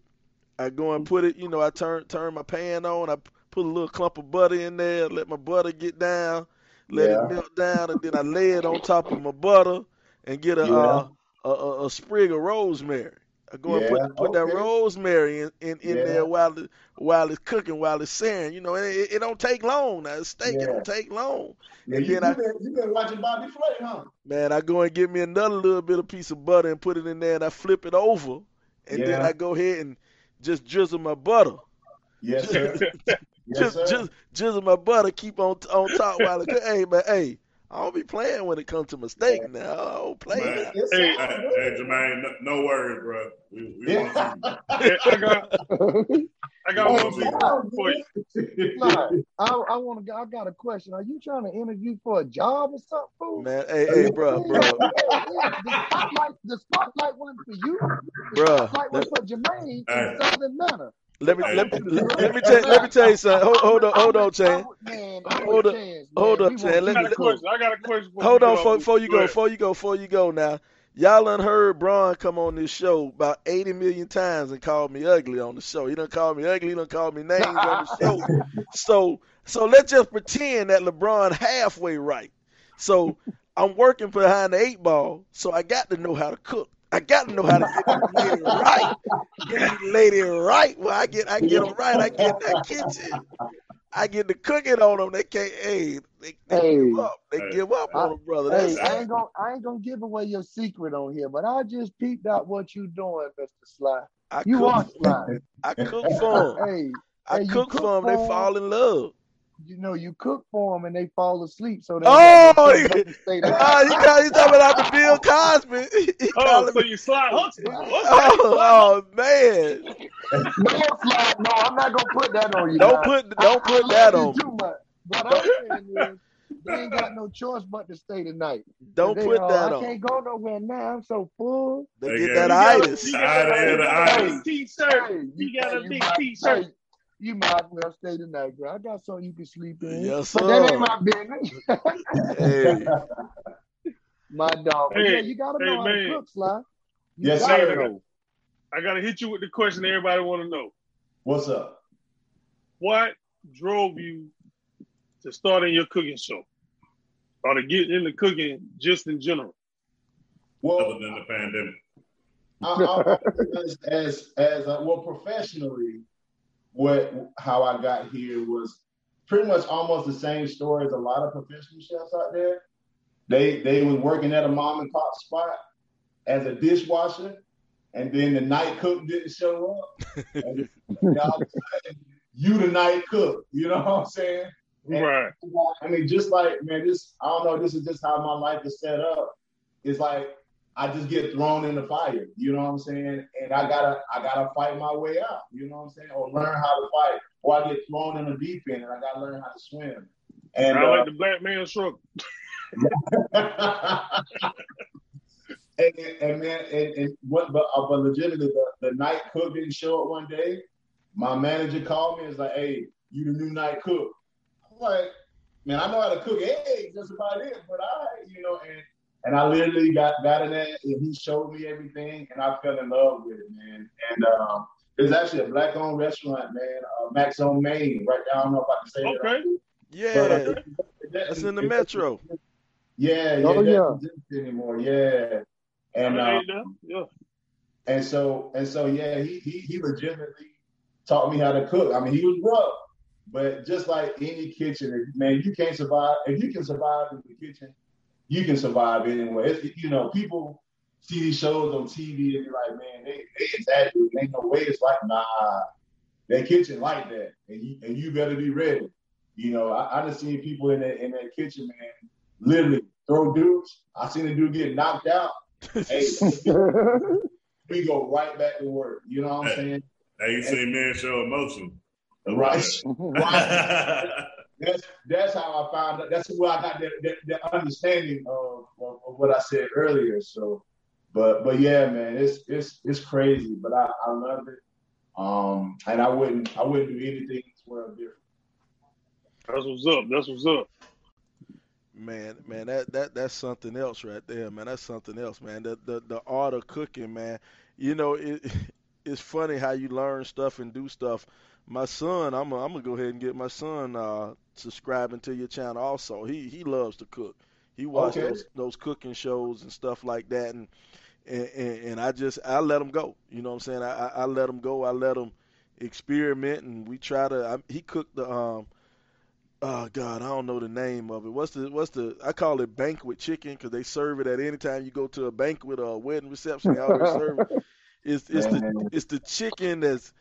I go and put it, you know, I turn turn my pan on, I put a little clump of butter in there, let my butter get down, let Yeah. it melt down, and then I lay it on top of my butter and get a Yeah. uh, a, a, a sprig of rosemary. I go and Yeah, put put that rosemary in, in, in there while it, while it's cooking, while it's searing. You know, it, it, it don't take long. Now, it's steak, it don't take long. And you, then I- been, you been watching Bobby Flay, huh? Man, I go and get me another little bit of piece of butter and put it in there, and I flip it over, and then I go ahead and just drizzle my butter. Yes, sir. Yes, just, sir. just, drizzle my butter, keep on on top while it cook. Hey, man, hey, I don't be playing when it comes to mistake. steak now. I don't play. Man. now. It's Hey, Hey, hey Jermaine, no, no worries, bro. We, we Yeah. want I got I got one more for you. Like, I, I want to. I got a question. Are you trying to interview for a job or something? Fool? Man, hey, hey, bro, bro, Yeah, yeah, yeah. The spotlight, the spotlight wasn't for you. The Bruh, spotlight was for Jermaine Hey. in Southern Manna. Let me let me let, let me tell let me tell you something. Hold, hold on, hold on, Chan. Hold up, hold man. up, Chan. Let I me- got a cook. question. I got a question. Hold on, uh, before, before you go, before you go, before you go. Now, y'all done heard Braun come on this show about 80 million times and called me ugly on the show. He done called me ugly. He done called me names on the show. So, so let's just pretend that LeBron halfway right. So I'm working behind the eight ball, so I got to know how to cook. I got to know how to get the lady right. Get the lady right. Well, I get, I get them right. I get that kitchen. I get the cooking on them. They can't. Hey, they, they Hey. give up. They Hey. give up on them, brother. That's Hey, I ain't gonna, I ain't gonna give away your secret on here, but I just peeped out what you doing, Mr. Sly. I You cook. are Sly. I cook for them. Hey, I Hey, cook cook for them. They fall in love. You know, you cook for them and they fall asleep, so they Oh, got no he- choice but to stay there. Ah, you got you talking about the Bill Cosby? He Oh, so me- you slide hooks? Oh, oh, man! No, Sly, no, I'm not gonna put that on you. Don't guys. put I- don't I put love that on me. Too much. What I'm saying is, they ain't got no choice but to stay tonight. Don't They, put uh, that I on. I can't go nowhere now. I'm so full. They They get got- that you itis. You got a, the you itis. got a t-shirt. You got a big t-shirt. Hey, you might as well stay tonight, bro. I got something you can sleep in. Yes, But that ain't my business. Hey, my dog. Hey, yeah, you gotta hey, know how man. to cook, Sly. You Yes, gotta sir. know. I gotta hit you with the question everybody want to know. What's up? What drove you to starting your cooking show, or to get into cooking just in general? Well, Other than the pandemic. I, I, as as, as uh, well professionally, what how I got here was pretty much almost the same story as a lot of professional chefs out there. They they was working at a mom and pop spot as a dishwasher, and then the night cook didn't show up. And all of a sudden, you the night cook. You know what I'm saying? And- Right. I mean, just like man, this I don't know. This is just how my life is set up. It's like I just get thrown in the fire. You know what I'm saying? And I gotta I gotta fight my way out. You know what I'm saying? Or learn how to fight. Or I get thrown in the deep end and I gotta learn how to swim. And I uh, like the black man struggle. and, and man, and, and what? But, uh, but legitimately, the, the night cook didn't show up one day. My manager called me and was like, "Hey, you the new night cook." I'm like, man, I know how to cook eggs. That's about it. But I, you know, and and I literally got got in there and he showed me everything, and I fell in love with it, man. And um, there's actually a black-owned restaurant, man, uh, Max on Main, right down. I don't know if I can say it. Okay. yeah, But, uh, that's in the metro. Yeah, yeah, Oh, yeah. exist anymore. Yeah, and I uh, ain't done. yeah. and so and so yeah, he, he he legitimately taught me how to cook. I mean, he was rough, but just like any kitchen, man, you can't survive if you can survive in the kitchen, you can survive anywhere. It's, you know, people see these shows on TV and be like, man, they they exaggerate. Ain't no way it's like nah, that kitchen like that, and you and you better be ready. You know, I, I just seen people in that in that kitchen, man, literally throw dudes. I seen a dude get knocked out. Hey, we go right back to work. You know what I'm saying? Now you see men show emotion. Right. right. That's that's how I found out. That's where I got the, the, the understanding of, of, of what I said earlier. So, but but yeah, man, it's it's it's crazy, but I, I love it. Um, and I wouldn't I wouldn't do anything in this world different. That's what's up. That's what's up. Man, man, that, that that's something else right there, man. That's something else, man. The the the art of cooking, man. You know, it it's funny how you learn stuff and do stuff. My son, I'm i I'm gonna go ahead and get my son uh, subscribing to your channel. Also, he he loves to cook. He watches Okay. those those cooking shows and stuff like that, and and, and I just I let him go. You know what I'm saying? I I, let him go. I let him experiment, and we try to. I, he cooked the um. Oh God, I don't know the name of it. What's the what's the? I call it banquet chicken because they serve it at any time you go to a banquet or a wedding reception. They always serve it. It's it's the it's the chicken that's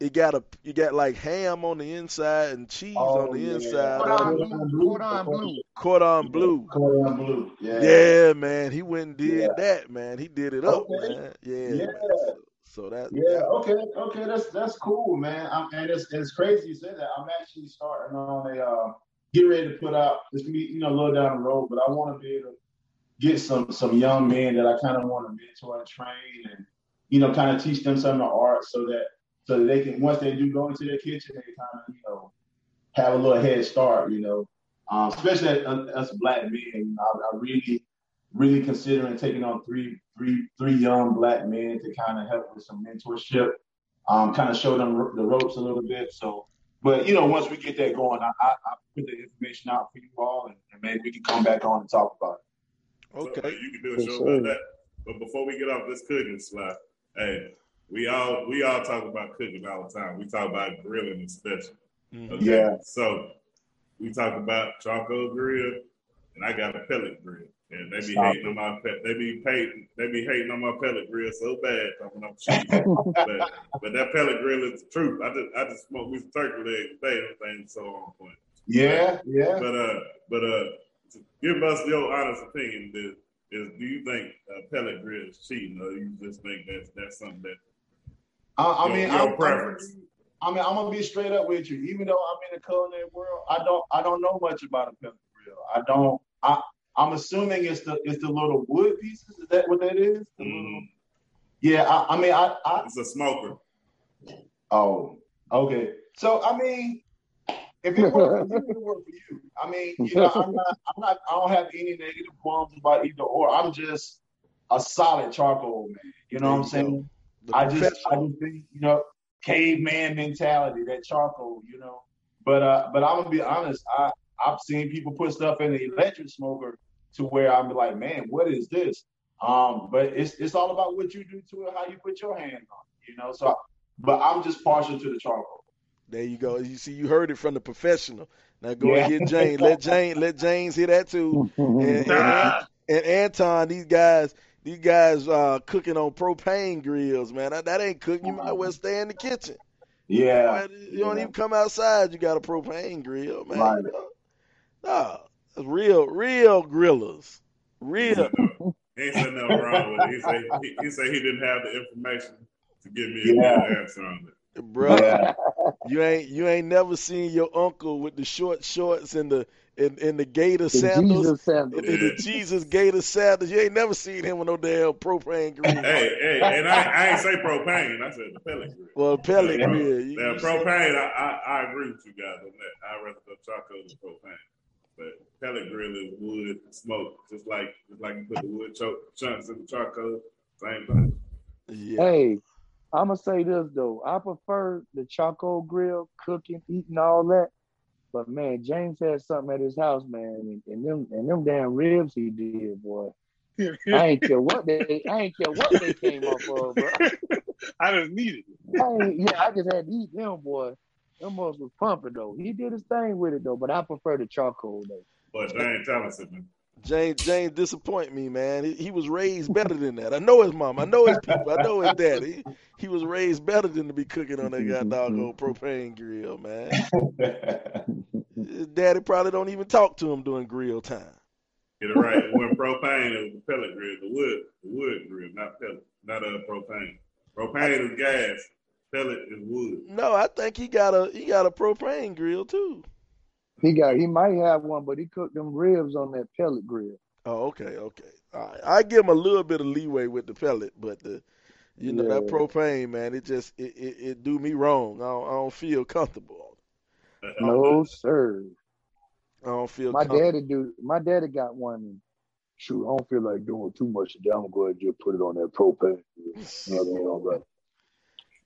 it got a you got like ham on the inside and cheese Oh, on the yeah. inside. Cordon of it. bleu, cordon bleu. Cordon bleu. Cordon bleu. Yeah. Yeah, man, he went and did Yeah. that, man. He did it up, Okay. man. Yeah. Yeah. So, so that Yeah, okay, okay, that's that's cool, man. I'm, and it's it's crazy you say that. I'm actually starting on a uh, get ready to put out. It's gonna be you know a little down the road, but I want to be able to get some some young men that I kind of want to mentor and train, and you know kind of teach them some of the art so that so that they can once they do go into their kitchen, they kind of you know have a little head start, you know. Um, especially us, us black men, you know, I, I really really considering taking on three, three, three young black men to kind of help with some mentorship, um, kind of show them ro- the ropes a little bit. So, but you know, once we get that going, I, I, I put the information out for you all, and, and maybe we can come back on and talk about it. Okay. hey, you can do a Yes, show sir. about that. But before we get off this cooking slide, hey, we all we all talk about cooking all the time. We talk about grilling especially. Mhm. Okay? Yeah. So we talk about charcoal grill, and I got a pellet grill. And they be Stop hating on my pe- they be hating they be hating on my pellet grill so bad talking about cheese. but but that pellet grill is the truth. I just I just smoked with turkey legs today. That thing's so on point. Yeah, yeah. But uh, but uh, give us your honest opinion. Is, is do you think uh, pellet grill is cheating, or you just think that's that's something that I, I mean, your I'm, I'm. I mean, I'm gonna be straight up with you. Even though I'm in the culinary world, I don't, I don't know much about a pellet grill. I don't. I, I'm assuming it's the, it's the little wood pieces. Is that what that is? Mm, Yeah. I, I mean, I, I, it's a smoker? Oh, okay. So I mean, if it works for you, it work for you. I mean, you know, I'm not, I'm not, I don't have any negative qualms about either or. I'm just a solid charcoal man. You know what I'm saying? I just, I just think, you know, caveman mentality, that charcoal, you know. But, uh, but I'm gonna be honest. I, I've seen people put stuff in the electric smoker to where I'm like, man, what is this? Um, but it's, it's all about what you do to it, how you put your hand on it, you know. So, but I'm just partial to the charcoal. There you go. You see, you heard it from the professional. Now go Yeah. and James. Let James let James hear that too. And, and, and Anton, these guys, these guys uh, cooking on propane grills, man. That, that ain't cooking. You might as well stay in the kitchen. Yeah. Man, you don't even come outside. You got a propane grill, man. Right. You know? No, that's real, real grillers. Real. he said nothing wrong with it. He said he, he said he didn't have the information to give me a Yeah. good answer on it. Bro, Yeah. you ain't you ain't never seen your uncle with the short shorts and the and, and the gator The sandals. Jesus sandals. And, and the Jesus Gator sandals. You ain't never seen him with no damn propane grill. Hey, hey, and I, I ain't say propane. I said the pellet grill. Well, pellet Yeah. grill. You, Now, you propane, I, I, I agree with you guys on that. I'd rather go charcoal than propane. But pellet grill is wood smoke, just like just like you put the wood choke, chunks in the charcoal. Same thing. yeah. Hey, I'm gonna say this though. I prefer the charcoal grill, cooking, eating all that. But man, James had something at his house, man, and, and them and them damn ribs he did, boy. I ain't care what they, I ain't care what they came off of, bro. I just need it. I yeah, I just had to eat them, boy. Them boys was pumping though. He did his thing with it though, but I prefer the charcoal though. But telling us, man. James James disappoint me, man. He, he was raised better than that. I know his mom. I know his people. I know his daddy. He, he was raised better than to be cooking on that goddamn old propane grill, man. His daddy probably don't even talk to him during grill time. Get it right. It wasn't propane, it was the pellet grill, the wood, the wood grill, not pellet, not uh, propane. Propane is gas, pellet is wood. No, I think he got a he got a propane grill too. He got he might have one, but he cooked them ribs on that pellet grill. Oh, okay, okay. All right. I give him a little bit of leeway with the pellet, but the you know that propane, man, it just it, it, it do me wrong. I don't, I don't feel comfortable. No, sir. I don't feel My comfortable. daddy do. My daddy got one. Shoot, I don't feel like doing too much today. I'm gonna go ahead and just put it on that propane. You know what I mean? All right.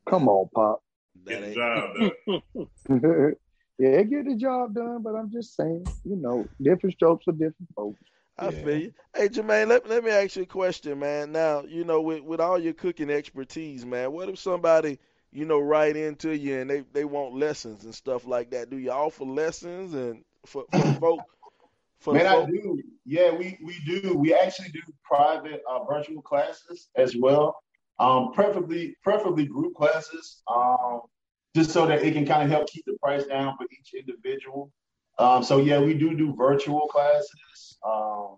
Come on, Pop. Get That ain't. job done. yeah, get the job done, but I'm just saying, you know, different strokes for different folks. I Yeah. feel you. Hey, Jermaine, let, let me ask you a question, man. Now, you know, with, with all your cooking expertise, man, what if somebody, you know, write into you and they, they want lessons and stuff like that? Do you offer lessons and for, for the folk? For Man, the I do. Yeah, we we do. We actually do private uh, virtual classes as well. Um, preferably preferably group classes. Um, just so that it can kind of help keep the price down for each individual. Um, so yeah, we do do virtual classes. Um,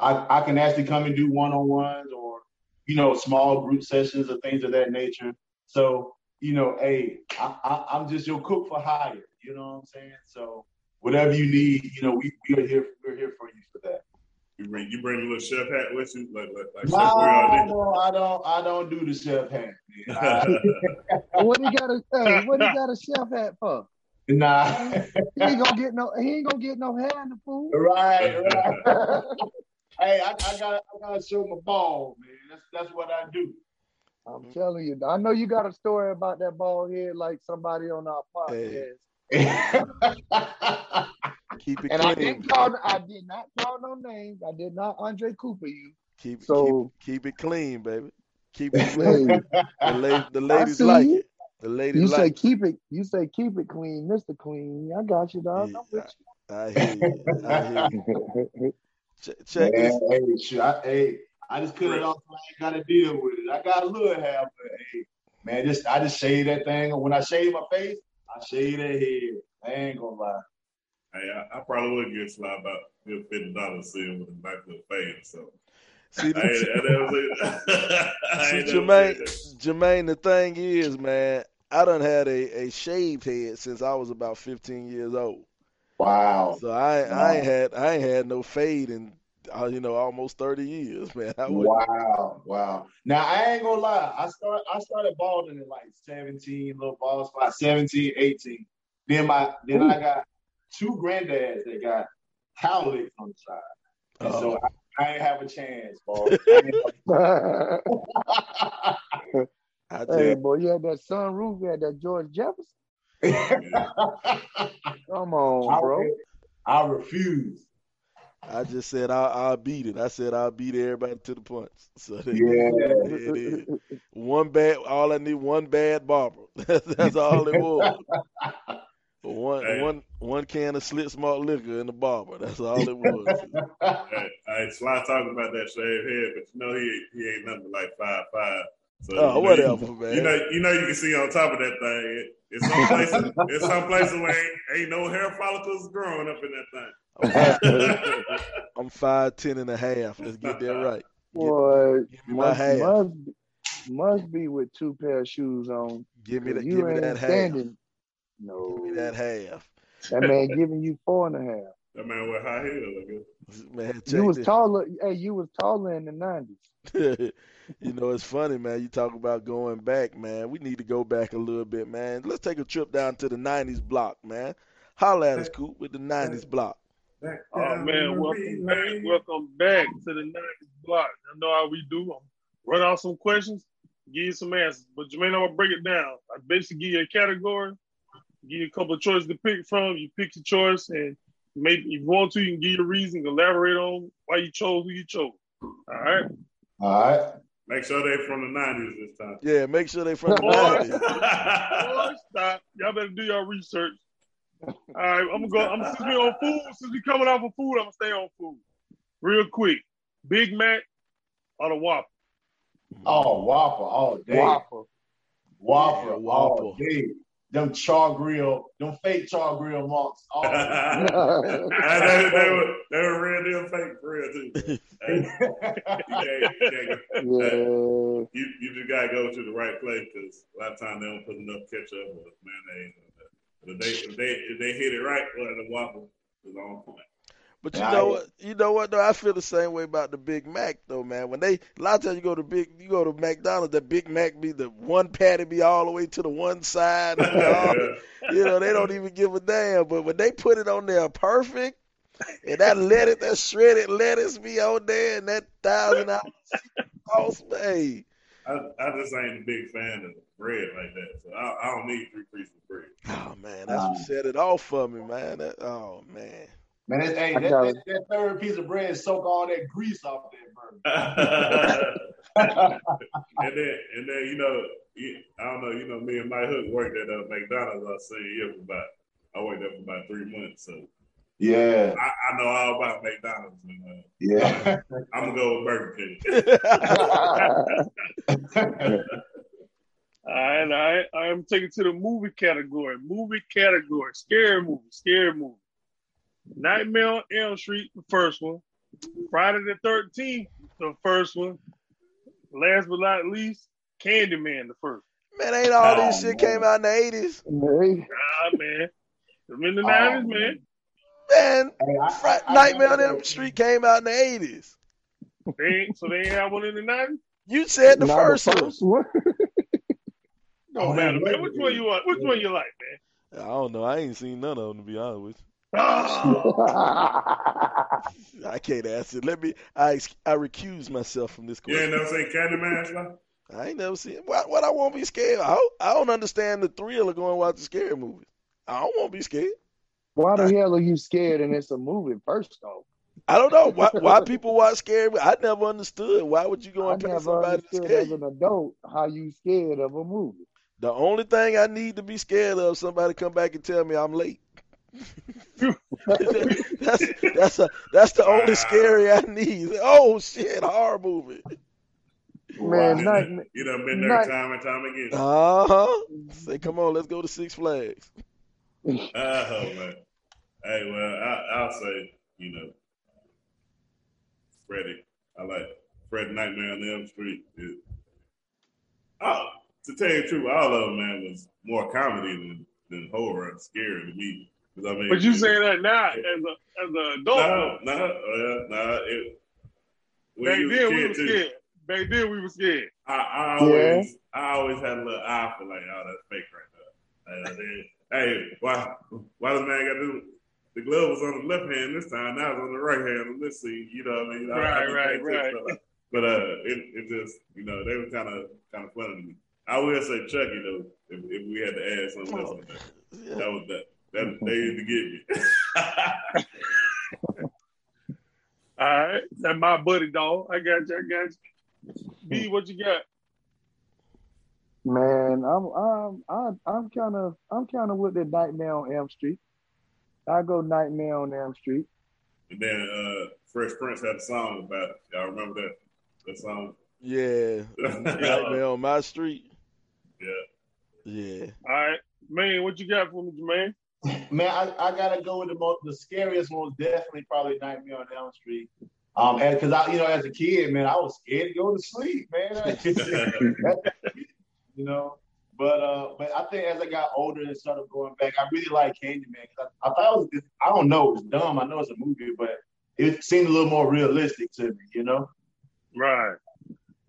I I can actually come and do one on ones or you know small group sessions or things of that nature. So you know, hey, I, I, I'm just your cook for hire. You know what I'm saying? So whatever you need, you know, we we are here. We're here for you for that. You bring you bring a little chef hat with you, like like, like No, Chef Boyardee. no, I don't. I don't do the chef hat. Man. I- what he got a hey, what he got a chef hat for? nah, He ain't gonna get no he ain't gonna get no hair in the food. right, right. hey, I, I gotta, I gotta show my ball, man. That's that's what I do. I'm telling you, I know you got a story about that bald head like somebody on our podcast. Hey. Keep it clean. And I didn't call I did not call no names. I did not Andre Cooper you. Keep, So- keep keep it clean, baby. Keep it clean. The, la- the ladies like you. it. The ladies you say like keep it you say keep it clean, Mr. Clean. I got you, dog. I'm with it. I hear you. I hear you. you. Ch- check Man, this. hey, sure, I, hey, I just cut it off. I ain't gotta deal with it. I got a little hair, but hey, man, just I just shave that thing. When I shave my face, I shave that head. I ain't gonna lie. Hey, I, I probably would get Sly about fifty dollars seeing with a nice little fade. So See, I ain't, I never See, ain't Jermaine. Jermaine, the thing is, man, I done had a, a shaved head since I was about 15 years old. Wow. So I I ain't had I ain't had no fade in uh, you know almost 30 years, man. I Wow, wow. Now I ain't gonna lie. I start I started balding at like 17, little bald spot, 17, 18. Then my then I got two granddads that got cowlicks on the side. And Oh. so I, I ain't have a chance, ball. I ain't have- I hey just boy, you had that sunroof, you had that George Jefferson. Come on, I, bro. I refuse. I just said I'll, I'll beat it. I said I'll beat everybody to the punch. So Yeah. it is. One bad, all I need one bad barber. That's all it was. One Hey. one one can of slit smart liquor in the barber. That's all it was. Hey, hey, Sly talking about that shaved head, but you know he he ain't nothing like five five. So Oh, you know, whatever, you, man. You know, you know, you can see on top of that thing. It, it's some places, it's some places where ain't, ain't no hair follicles growing up in that thing. I'm five ten and a half. Let's get that right. Boy, Give me my must, must, must be with two pair of shoes on. Give me that. Give me ain't that half. No, Give me that half. that man giving you four and a half. that man with high heels. Man, check You was this. taller. Hey, you was taller in the nineties. you know, it's funny, man. You talk about going back, man. We need to go back a little bit, man. Let's take a trip down to the '90s block, man. Holla at us, Coop, with the '90s block. Back Oh man, memory welcome back, lane. welcome back to the 90s block. I know how we do. I'm run out some questions, give you some answers. But Jermaine, I'm gonna break it down. I basically give you a category, give you a couple of choices to pick from. You pick your choice, and maybe if you want to, you can give your reason, elaborate on why you chose who you chose. All right. All right. Make sure they're from the nineties this time. Yeah, make sure they're from the '90s. Boy, stop. Y'all better do your research. All right, I'm gonna go. I'm since we on food. Since we coming off of food, I'm gonna stay on food. Real quick, Big Mac or the Whopper? Oh, Whopper all day. Whopper. Whopper Yeah, all Whopper. day. Them char grill, them fake char grill marks. all day. And they, they were they were real deal fake for real too. Hey, you can't, you, can't, yeah. you, you just gotta go to the right place because a lot of times they don't put enough ketchup or mayonnaise. But if they if they if they hit it right, well, the waffle is on point. But you know what? You know what? Though I feel the same way about the Big Mac, though, man. When they a lot of times you go to big, you go to McDonald's, the Big Mac be the one patty be all the way to the one side. all- you know they don't even give a damn. But when they put it on there perfect, and that lettuce, that shredded lettuce be on there, and that thousand dollar sauce, hey, I, I just ain't a big fan of bread like that, so I, I don't need three pieces of bread. Oh man, that's what set it off for me, man. That, oh man. Man, that, hey, that, that, that third piece of bread soak all that grease off that burger. and then, and then, you know, I don't know, you know, me and Mike Hook worked at uh, McDonald's. I seen here for about, I worked there for about three months, so yeah, I, I know all about McDonald's. And, uh, yeah. I'm gonna go with Burger King. All right, all right. I'm taking to the movie category. Movie category. Scary movie. Scary movie. Nightmare on Elm Street, the first one. Friday the 13th, the first one. Last but not least, Candyman, the first. man, ain't all this Oh, shit came out in the eighties, Hey, Ah, man. I'm in the Oh, 90s, man. Man. Hey, I- Fri- I- I Nightmare on gotta Elm Street came out in the eighties. They so they ain't have one in the 90s? You said the not first the one. first one. Don't Oh, matter, man, man. Which one you want? Which one you like, man? I don't know. I ain't seen none of them to be honest with you. Ah! I can't answer. Let me. I I recuse myself from this question. You ain't question. never seen Candyman, I ain't never seen. What? What? I won't be scared. I I don't understand the thrill of going watch a scary movie. I don't want to be scared. Why the hell are you scared and it's a movie first off? I don't know why. Why people watch scary? I never understood. Why would you go I and pay never somebody to scare as you? an adult how you scared of a movie. The only thing I need to be scared of somebody come back and tell me I'm late. that's that's a that's the only scary I need. Oh shit, horror movie. Man, You night, done, you done been there Night- time and time again. Uh huh. Say, come on, let's go to Six Flags. Oh man. Hey, well, I, I'll say, you know, Freddy. I like Freddy Nightmare on Elm Street. It, oh, to tell you the truth, all of them, man, was more comedy than, than horror and scary to me. 'Cause, I mean, but you it- saying that now as a as an adult? No, no, uh, no. It, when Back you was then we were scared. Back then we were scared. I, I always, I always had a little eye for like, oh, that's fake right there. Uh, hey, why, why the man got to the glove was on the left hand this time, now it's on the right hand on this scene. You know what I mean? I- I Right, be right, paying attention right. to. But uh, it, it just, you know, they were kind of, kind of funny to me. I will say Chucky though, if, if we had to add something else on that, Yeah. that was that. That they used to get me. All right, that's my buddy dog. I got you. I got you. B, what you got? man, I'm I'm I'm I'm kind of I'm kind of with the Nightmare on Elm Street. I go Nightmare on Elm Street. And then uh, Fresh Prince had a song about it. Y'all remember that? That song? Yeah. Nightmare on my street. Yeah. Yeah. All right, man, what you got for me, Jermaine? Man, I, I gotta go with the most the scariest one. was Definitely, probably Nightmare on Elm Street. Um, and because I, you know, as a kid, man, I was scared to go to sleep, man. you know, but uh, but I think as I got older and started going back, I really like Candyman. 'cause I, I thought it was, I don't know, it was dumb. I know it's a movie, but it seemed a little more realistic to me, you know. Right.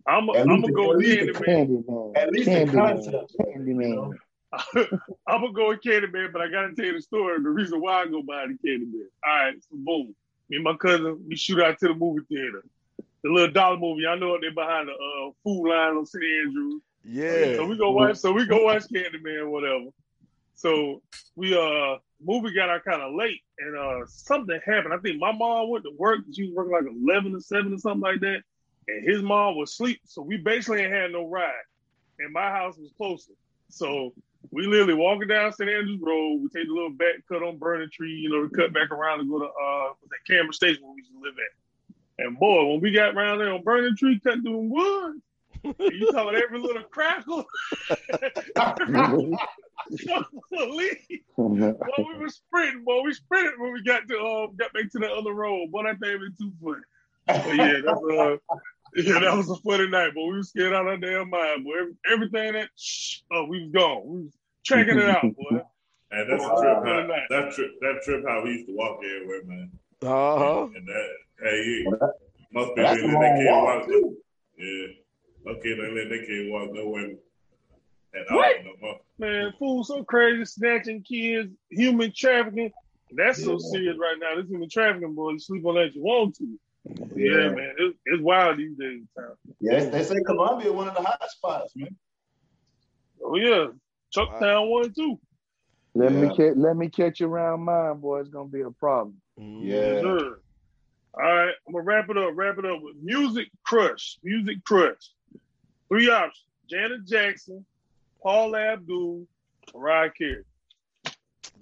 I'm At I'm gonna the- go with Candyman. Candyman. At least the Candyman. concept. Candyman. I'm gonna go with Candyman, but I gotta tell you the story. The reason why I go by the Candyman. All right, so boom. Me and my cousin, we shoot out to the movie theater. The little dollar movie. I know they're behind the uh, Food Lion on St. Andrews. Yeah. So we go watch. So we go watch Candyman, whatever. So we uh movie got out kind of late, and uh something happened. I think my mom went to work. She was working like eleven to seven or something like that, and his mom was asleep. So we basically ain't had no ride, and my house was closer. So we literally walking down St. Andrews Road. We take the little back cut on Burning Tree, you know, to cut back around and go to uh that Cameron Station where we used to live at. And boy, when we got around there on Burning Tree, cutting through the woods. You talking every little crackle? Police. Boy, we were sprinting, boy. We sprinted when we got to um got back to the other road. Boy, that thing was too funny. But yeah, that's uh yeah, that was a funny night, but we were scared out of our damn mind, boy. Every, everything that shh, oh, we was gone. We was checking it out, boy. And that's a trip. How, that trip. That trip. How we used to walk everywhere, man. Uh huh. And that. Hey, yeah. most people That's they the can't walk. walk, too. Yeah. Okay, they let they can't walk nowhere at all What? no more. Man, fool so crazy, snatching kids, human trafficking. That's so Yeah. serious right now. This human trafficking, boy. You sleep on that you want to. Yeah, man, it, it's wild these days. Tom. Yeah, they, they say Columbia one of the hot spots, man. Oh yeah, Chucktown one too. Let me Yeah. catch let me catch you around mine, boy. It's gonna be a problem. Mm. Yeah. Yes, sir. All right, I'm gonna wrap it up. Wrap it up with Music Crush. Music Crush. Three options: Janet Jackson, Paula Abdul, Mariah Carey.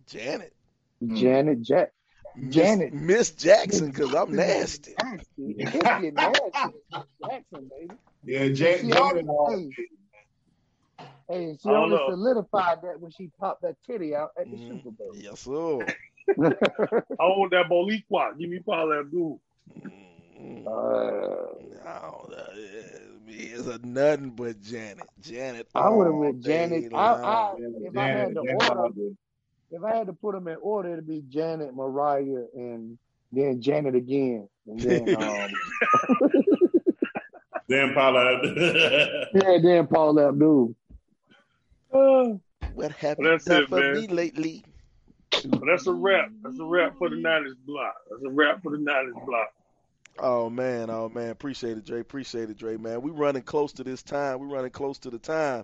Janet. Hmm. Janet Jack. Miss- Janet. Miss Jackson, because I'm nasty. It's nasty. Jackson, baby. Yeah, Jack She Janet. always- Hey, she I only know. solidified that when she popped that titty out at the Mm. Super Bowl. Yes, sir. I want that Boliqua. Give me Paula Abdul. Mm. Uh, No, that is- it's a nothing but Janet. Janet. I would have all went Janet. I. I, if I had to Janet order, if I had to put them in order, it'd be Janet, Mariah, and then Janet again, and then um, Then Paula. yeah, then Paula Abdul. Uh, What happened Well, that's it, for man. me lately? but that's a wrap. That's a wrap for the Niners block. That's a wrap for the Niners block. Oh man, oh man, appreciate it, Dre. Appreciate it, Dre. Man, we running close to this time. We running close to the time.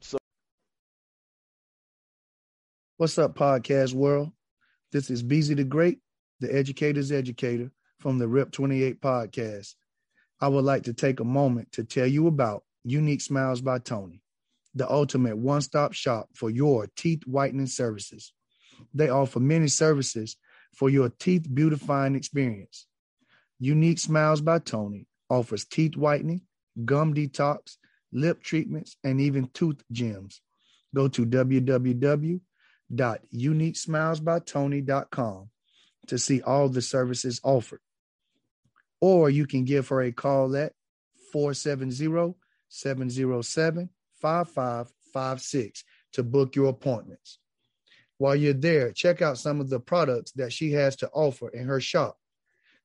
So, what's up, podcast world? This is Beezy the Great, the educator's educator from the RIP 28 podcast. I would like to take a moment to tell you about Unique Smiles by Tony, the ultimate one stop shop for your teeth whitening services. They offer many services for your teeth beautifying experience. Unique Smiles by Tony offers teeth whitening, gum detox, lip treatments, and even tooth gems. Go to www www.uniquesmilesbytony.com to see all the services offered. Or you can give her a call at 470-707-5556 to book your appointments. While you're there, check out some of the products that she has to offer in her shop.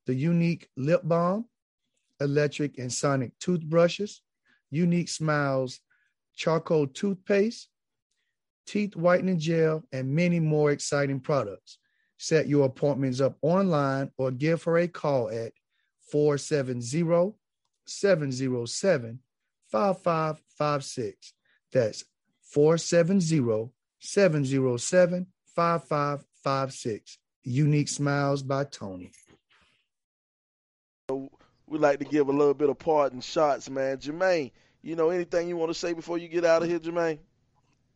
The unique lip balm, electric and sonic toothbrushes, unique smiles charcoal toothpaste, teeth whitening gel, and many more exciting products. Set your appointments up online or give her a call at 470 707 5556. That's 470 707 5556. Unique Smiles by Tony. So we like to give a little bit of parting shots, man. Jermaine, you know anything you want to say before you get out of here, Jermaine?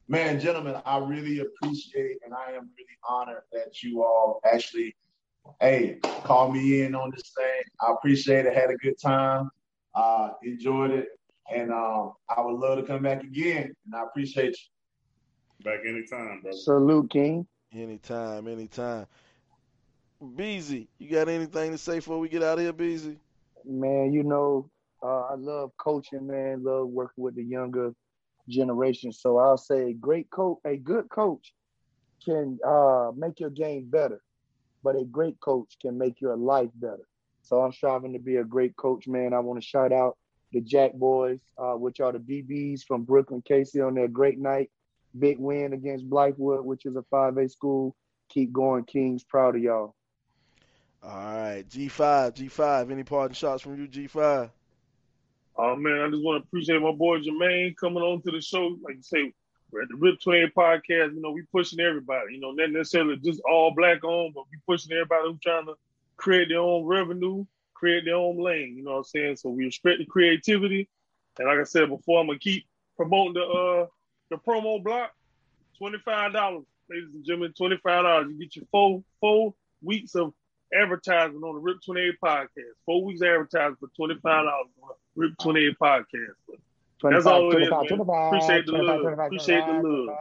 Man, gentlemen, I really appreciate and I am really honored that you all actually, hey, call me in on this thing. I appreciate it. Had a good time. Uh, enjoyed it. And um, I would love to come back again. And I appreciate you. Back anytime, brother. Salute, King. Anytime, anytime. Beezy, you got anything to say before we get out of here, Beezy? Man, you know, uh, I love coaching, man. Love working with the younger generation. So I'll say a great coach, a good coach can uh, make your game better, but a great coach can make your life better. So I'm striving to be a great coach, man. I want to shout out the Jack Boys, uh, which are the BBs from Brooklyn, Casey, on their great night. Big win against Blythewood, which is a 5A school. Keep going, Kings. Proud of y'all. All right, G5, G5. Any parting shots from you, G5? Oh man, I just want to appreciate my boy Jermaine coming on to the show. Like you say, we're at the Rip Twain podcast. You know, we pushing everybody. You know, not necessarily just all black on, but we pushing everybody who's trying to create their own revenue, create their own lane. You know what I'm saying? So we respect the creativity. And like I said before, I'm gonna keep promoting the uh the promo block. Twenty five dollars, ladies and gentlemen. Twenty five dollars. You get your four four weeks of advertising on the Rip 28 podcast. Four weeks advertising for twenty five dollars on the Rip 28 podcast. That's all it is, man. Appreciate the love. Appreciate the love.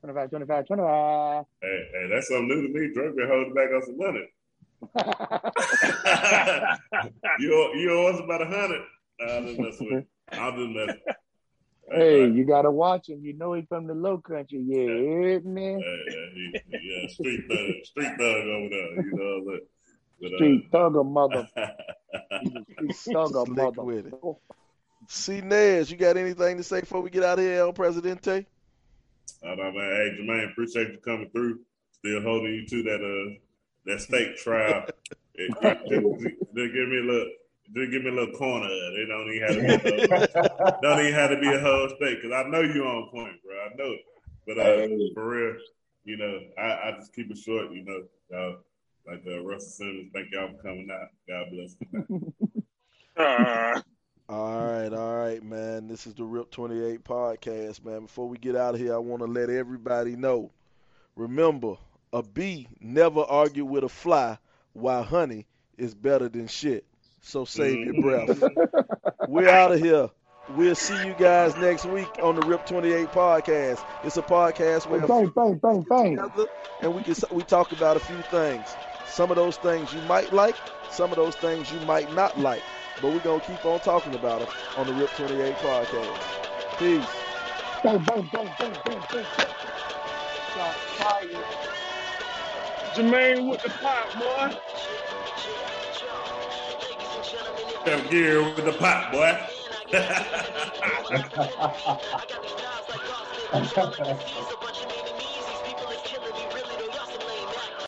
25, 25, 25. Hey, hey, that's something new to me. Drake been holding back on some money. you owe, you owe us about a hundred. Nah, I'm just messing with you. I'm just messing. Hey, man. you gotta watch him. You know he from the low country. Yeah, man. Hey, hey, he, yeah, street thug, street thug over there. You know, but, but, uh, Street thugger mother. Street thugger mother. with it. C. Nez, you got anything to say before we get out of here, El Presidente? I don't know, man. Hey, Jermaine, appreciate you coming through. Still holding you to that uh that steak trial. It, it, just, just give me a little, just give me a little corner. They don't even have to be a whole, don't even have to be a whole state because I know you on point, bro. I know it. But uh, Hey. for real, you know, I, I just keep it short. You know, y'all, like uh, Russell Simmons. Thank y'all for coming out. God bless. All right, all right, man. This is the Rip 28 podcast, man. Before we get out of here, I want to let everybody know. Remember, a bee never argue with a fly, Why honey is better than shit. So save your mm-hmm. breath. We're out of here. We'll see you guys next week on the Rip 28 podcast. It's a podcast where Bang, bang, bang, bang. together and we can we talk about a few things. Some of those things you might like, some of those things you might not like. But we're gonna keep on talking about them on the Rip 28 podcast. Peace. Bang, bang, bang, bang, bang, bang. Shot fired. Jermaine with the pop, boy. Step gear with the pot, boy.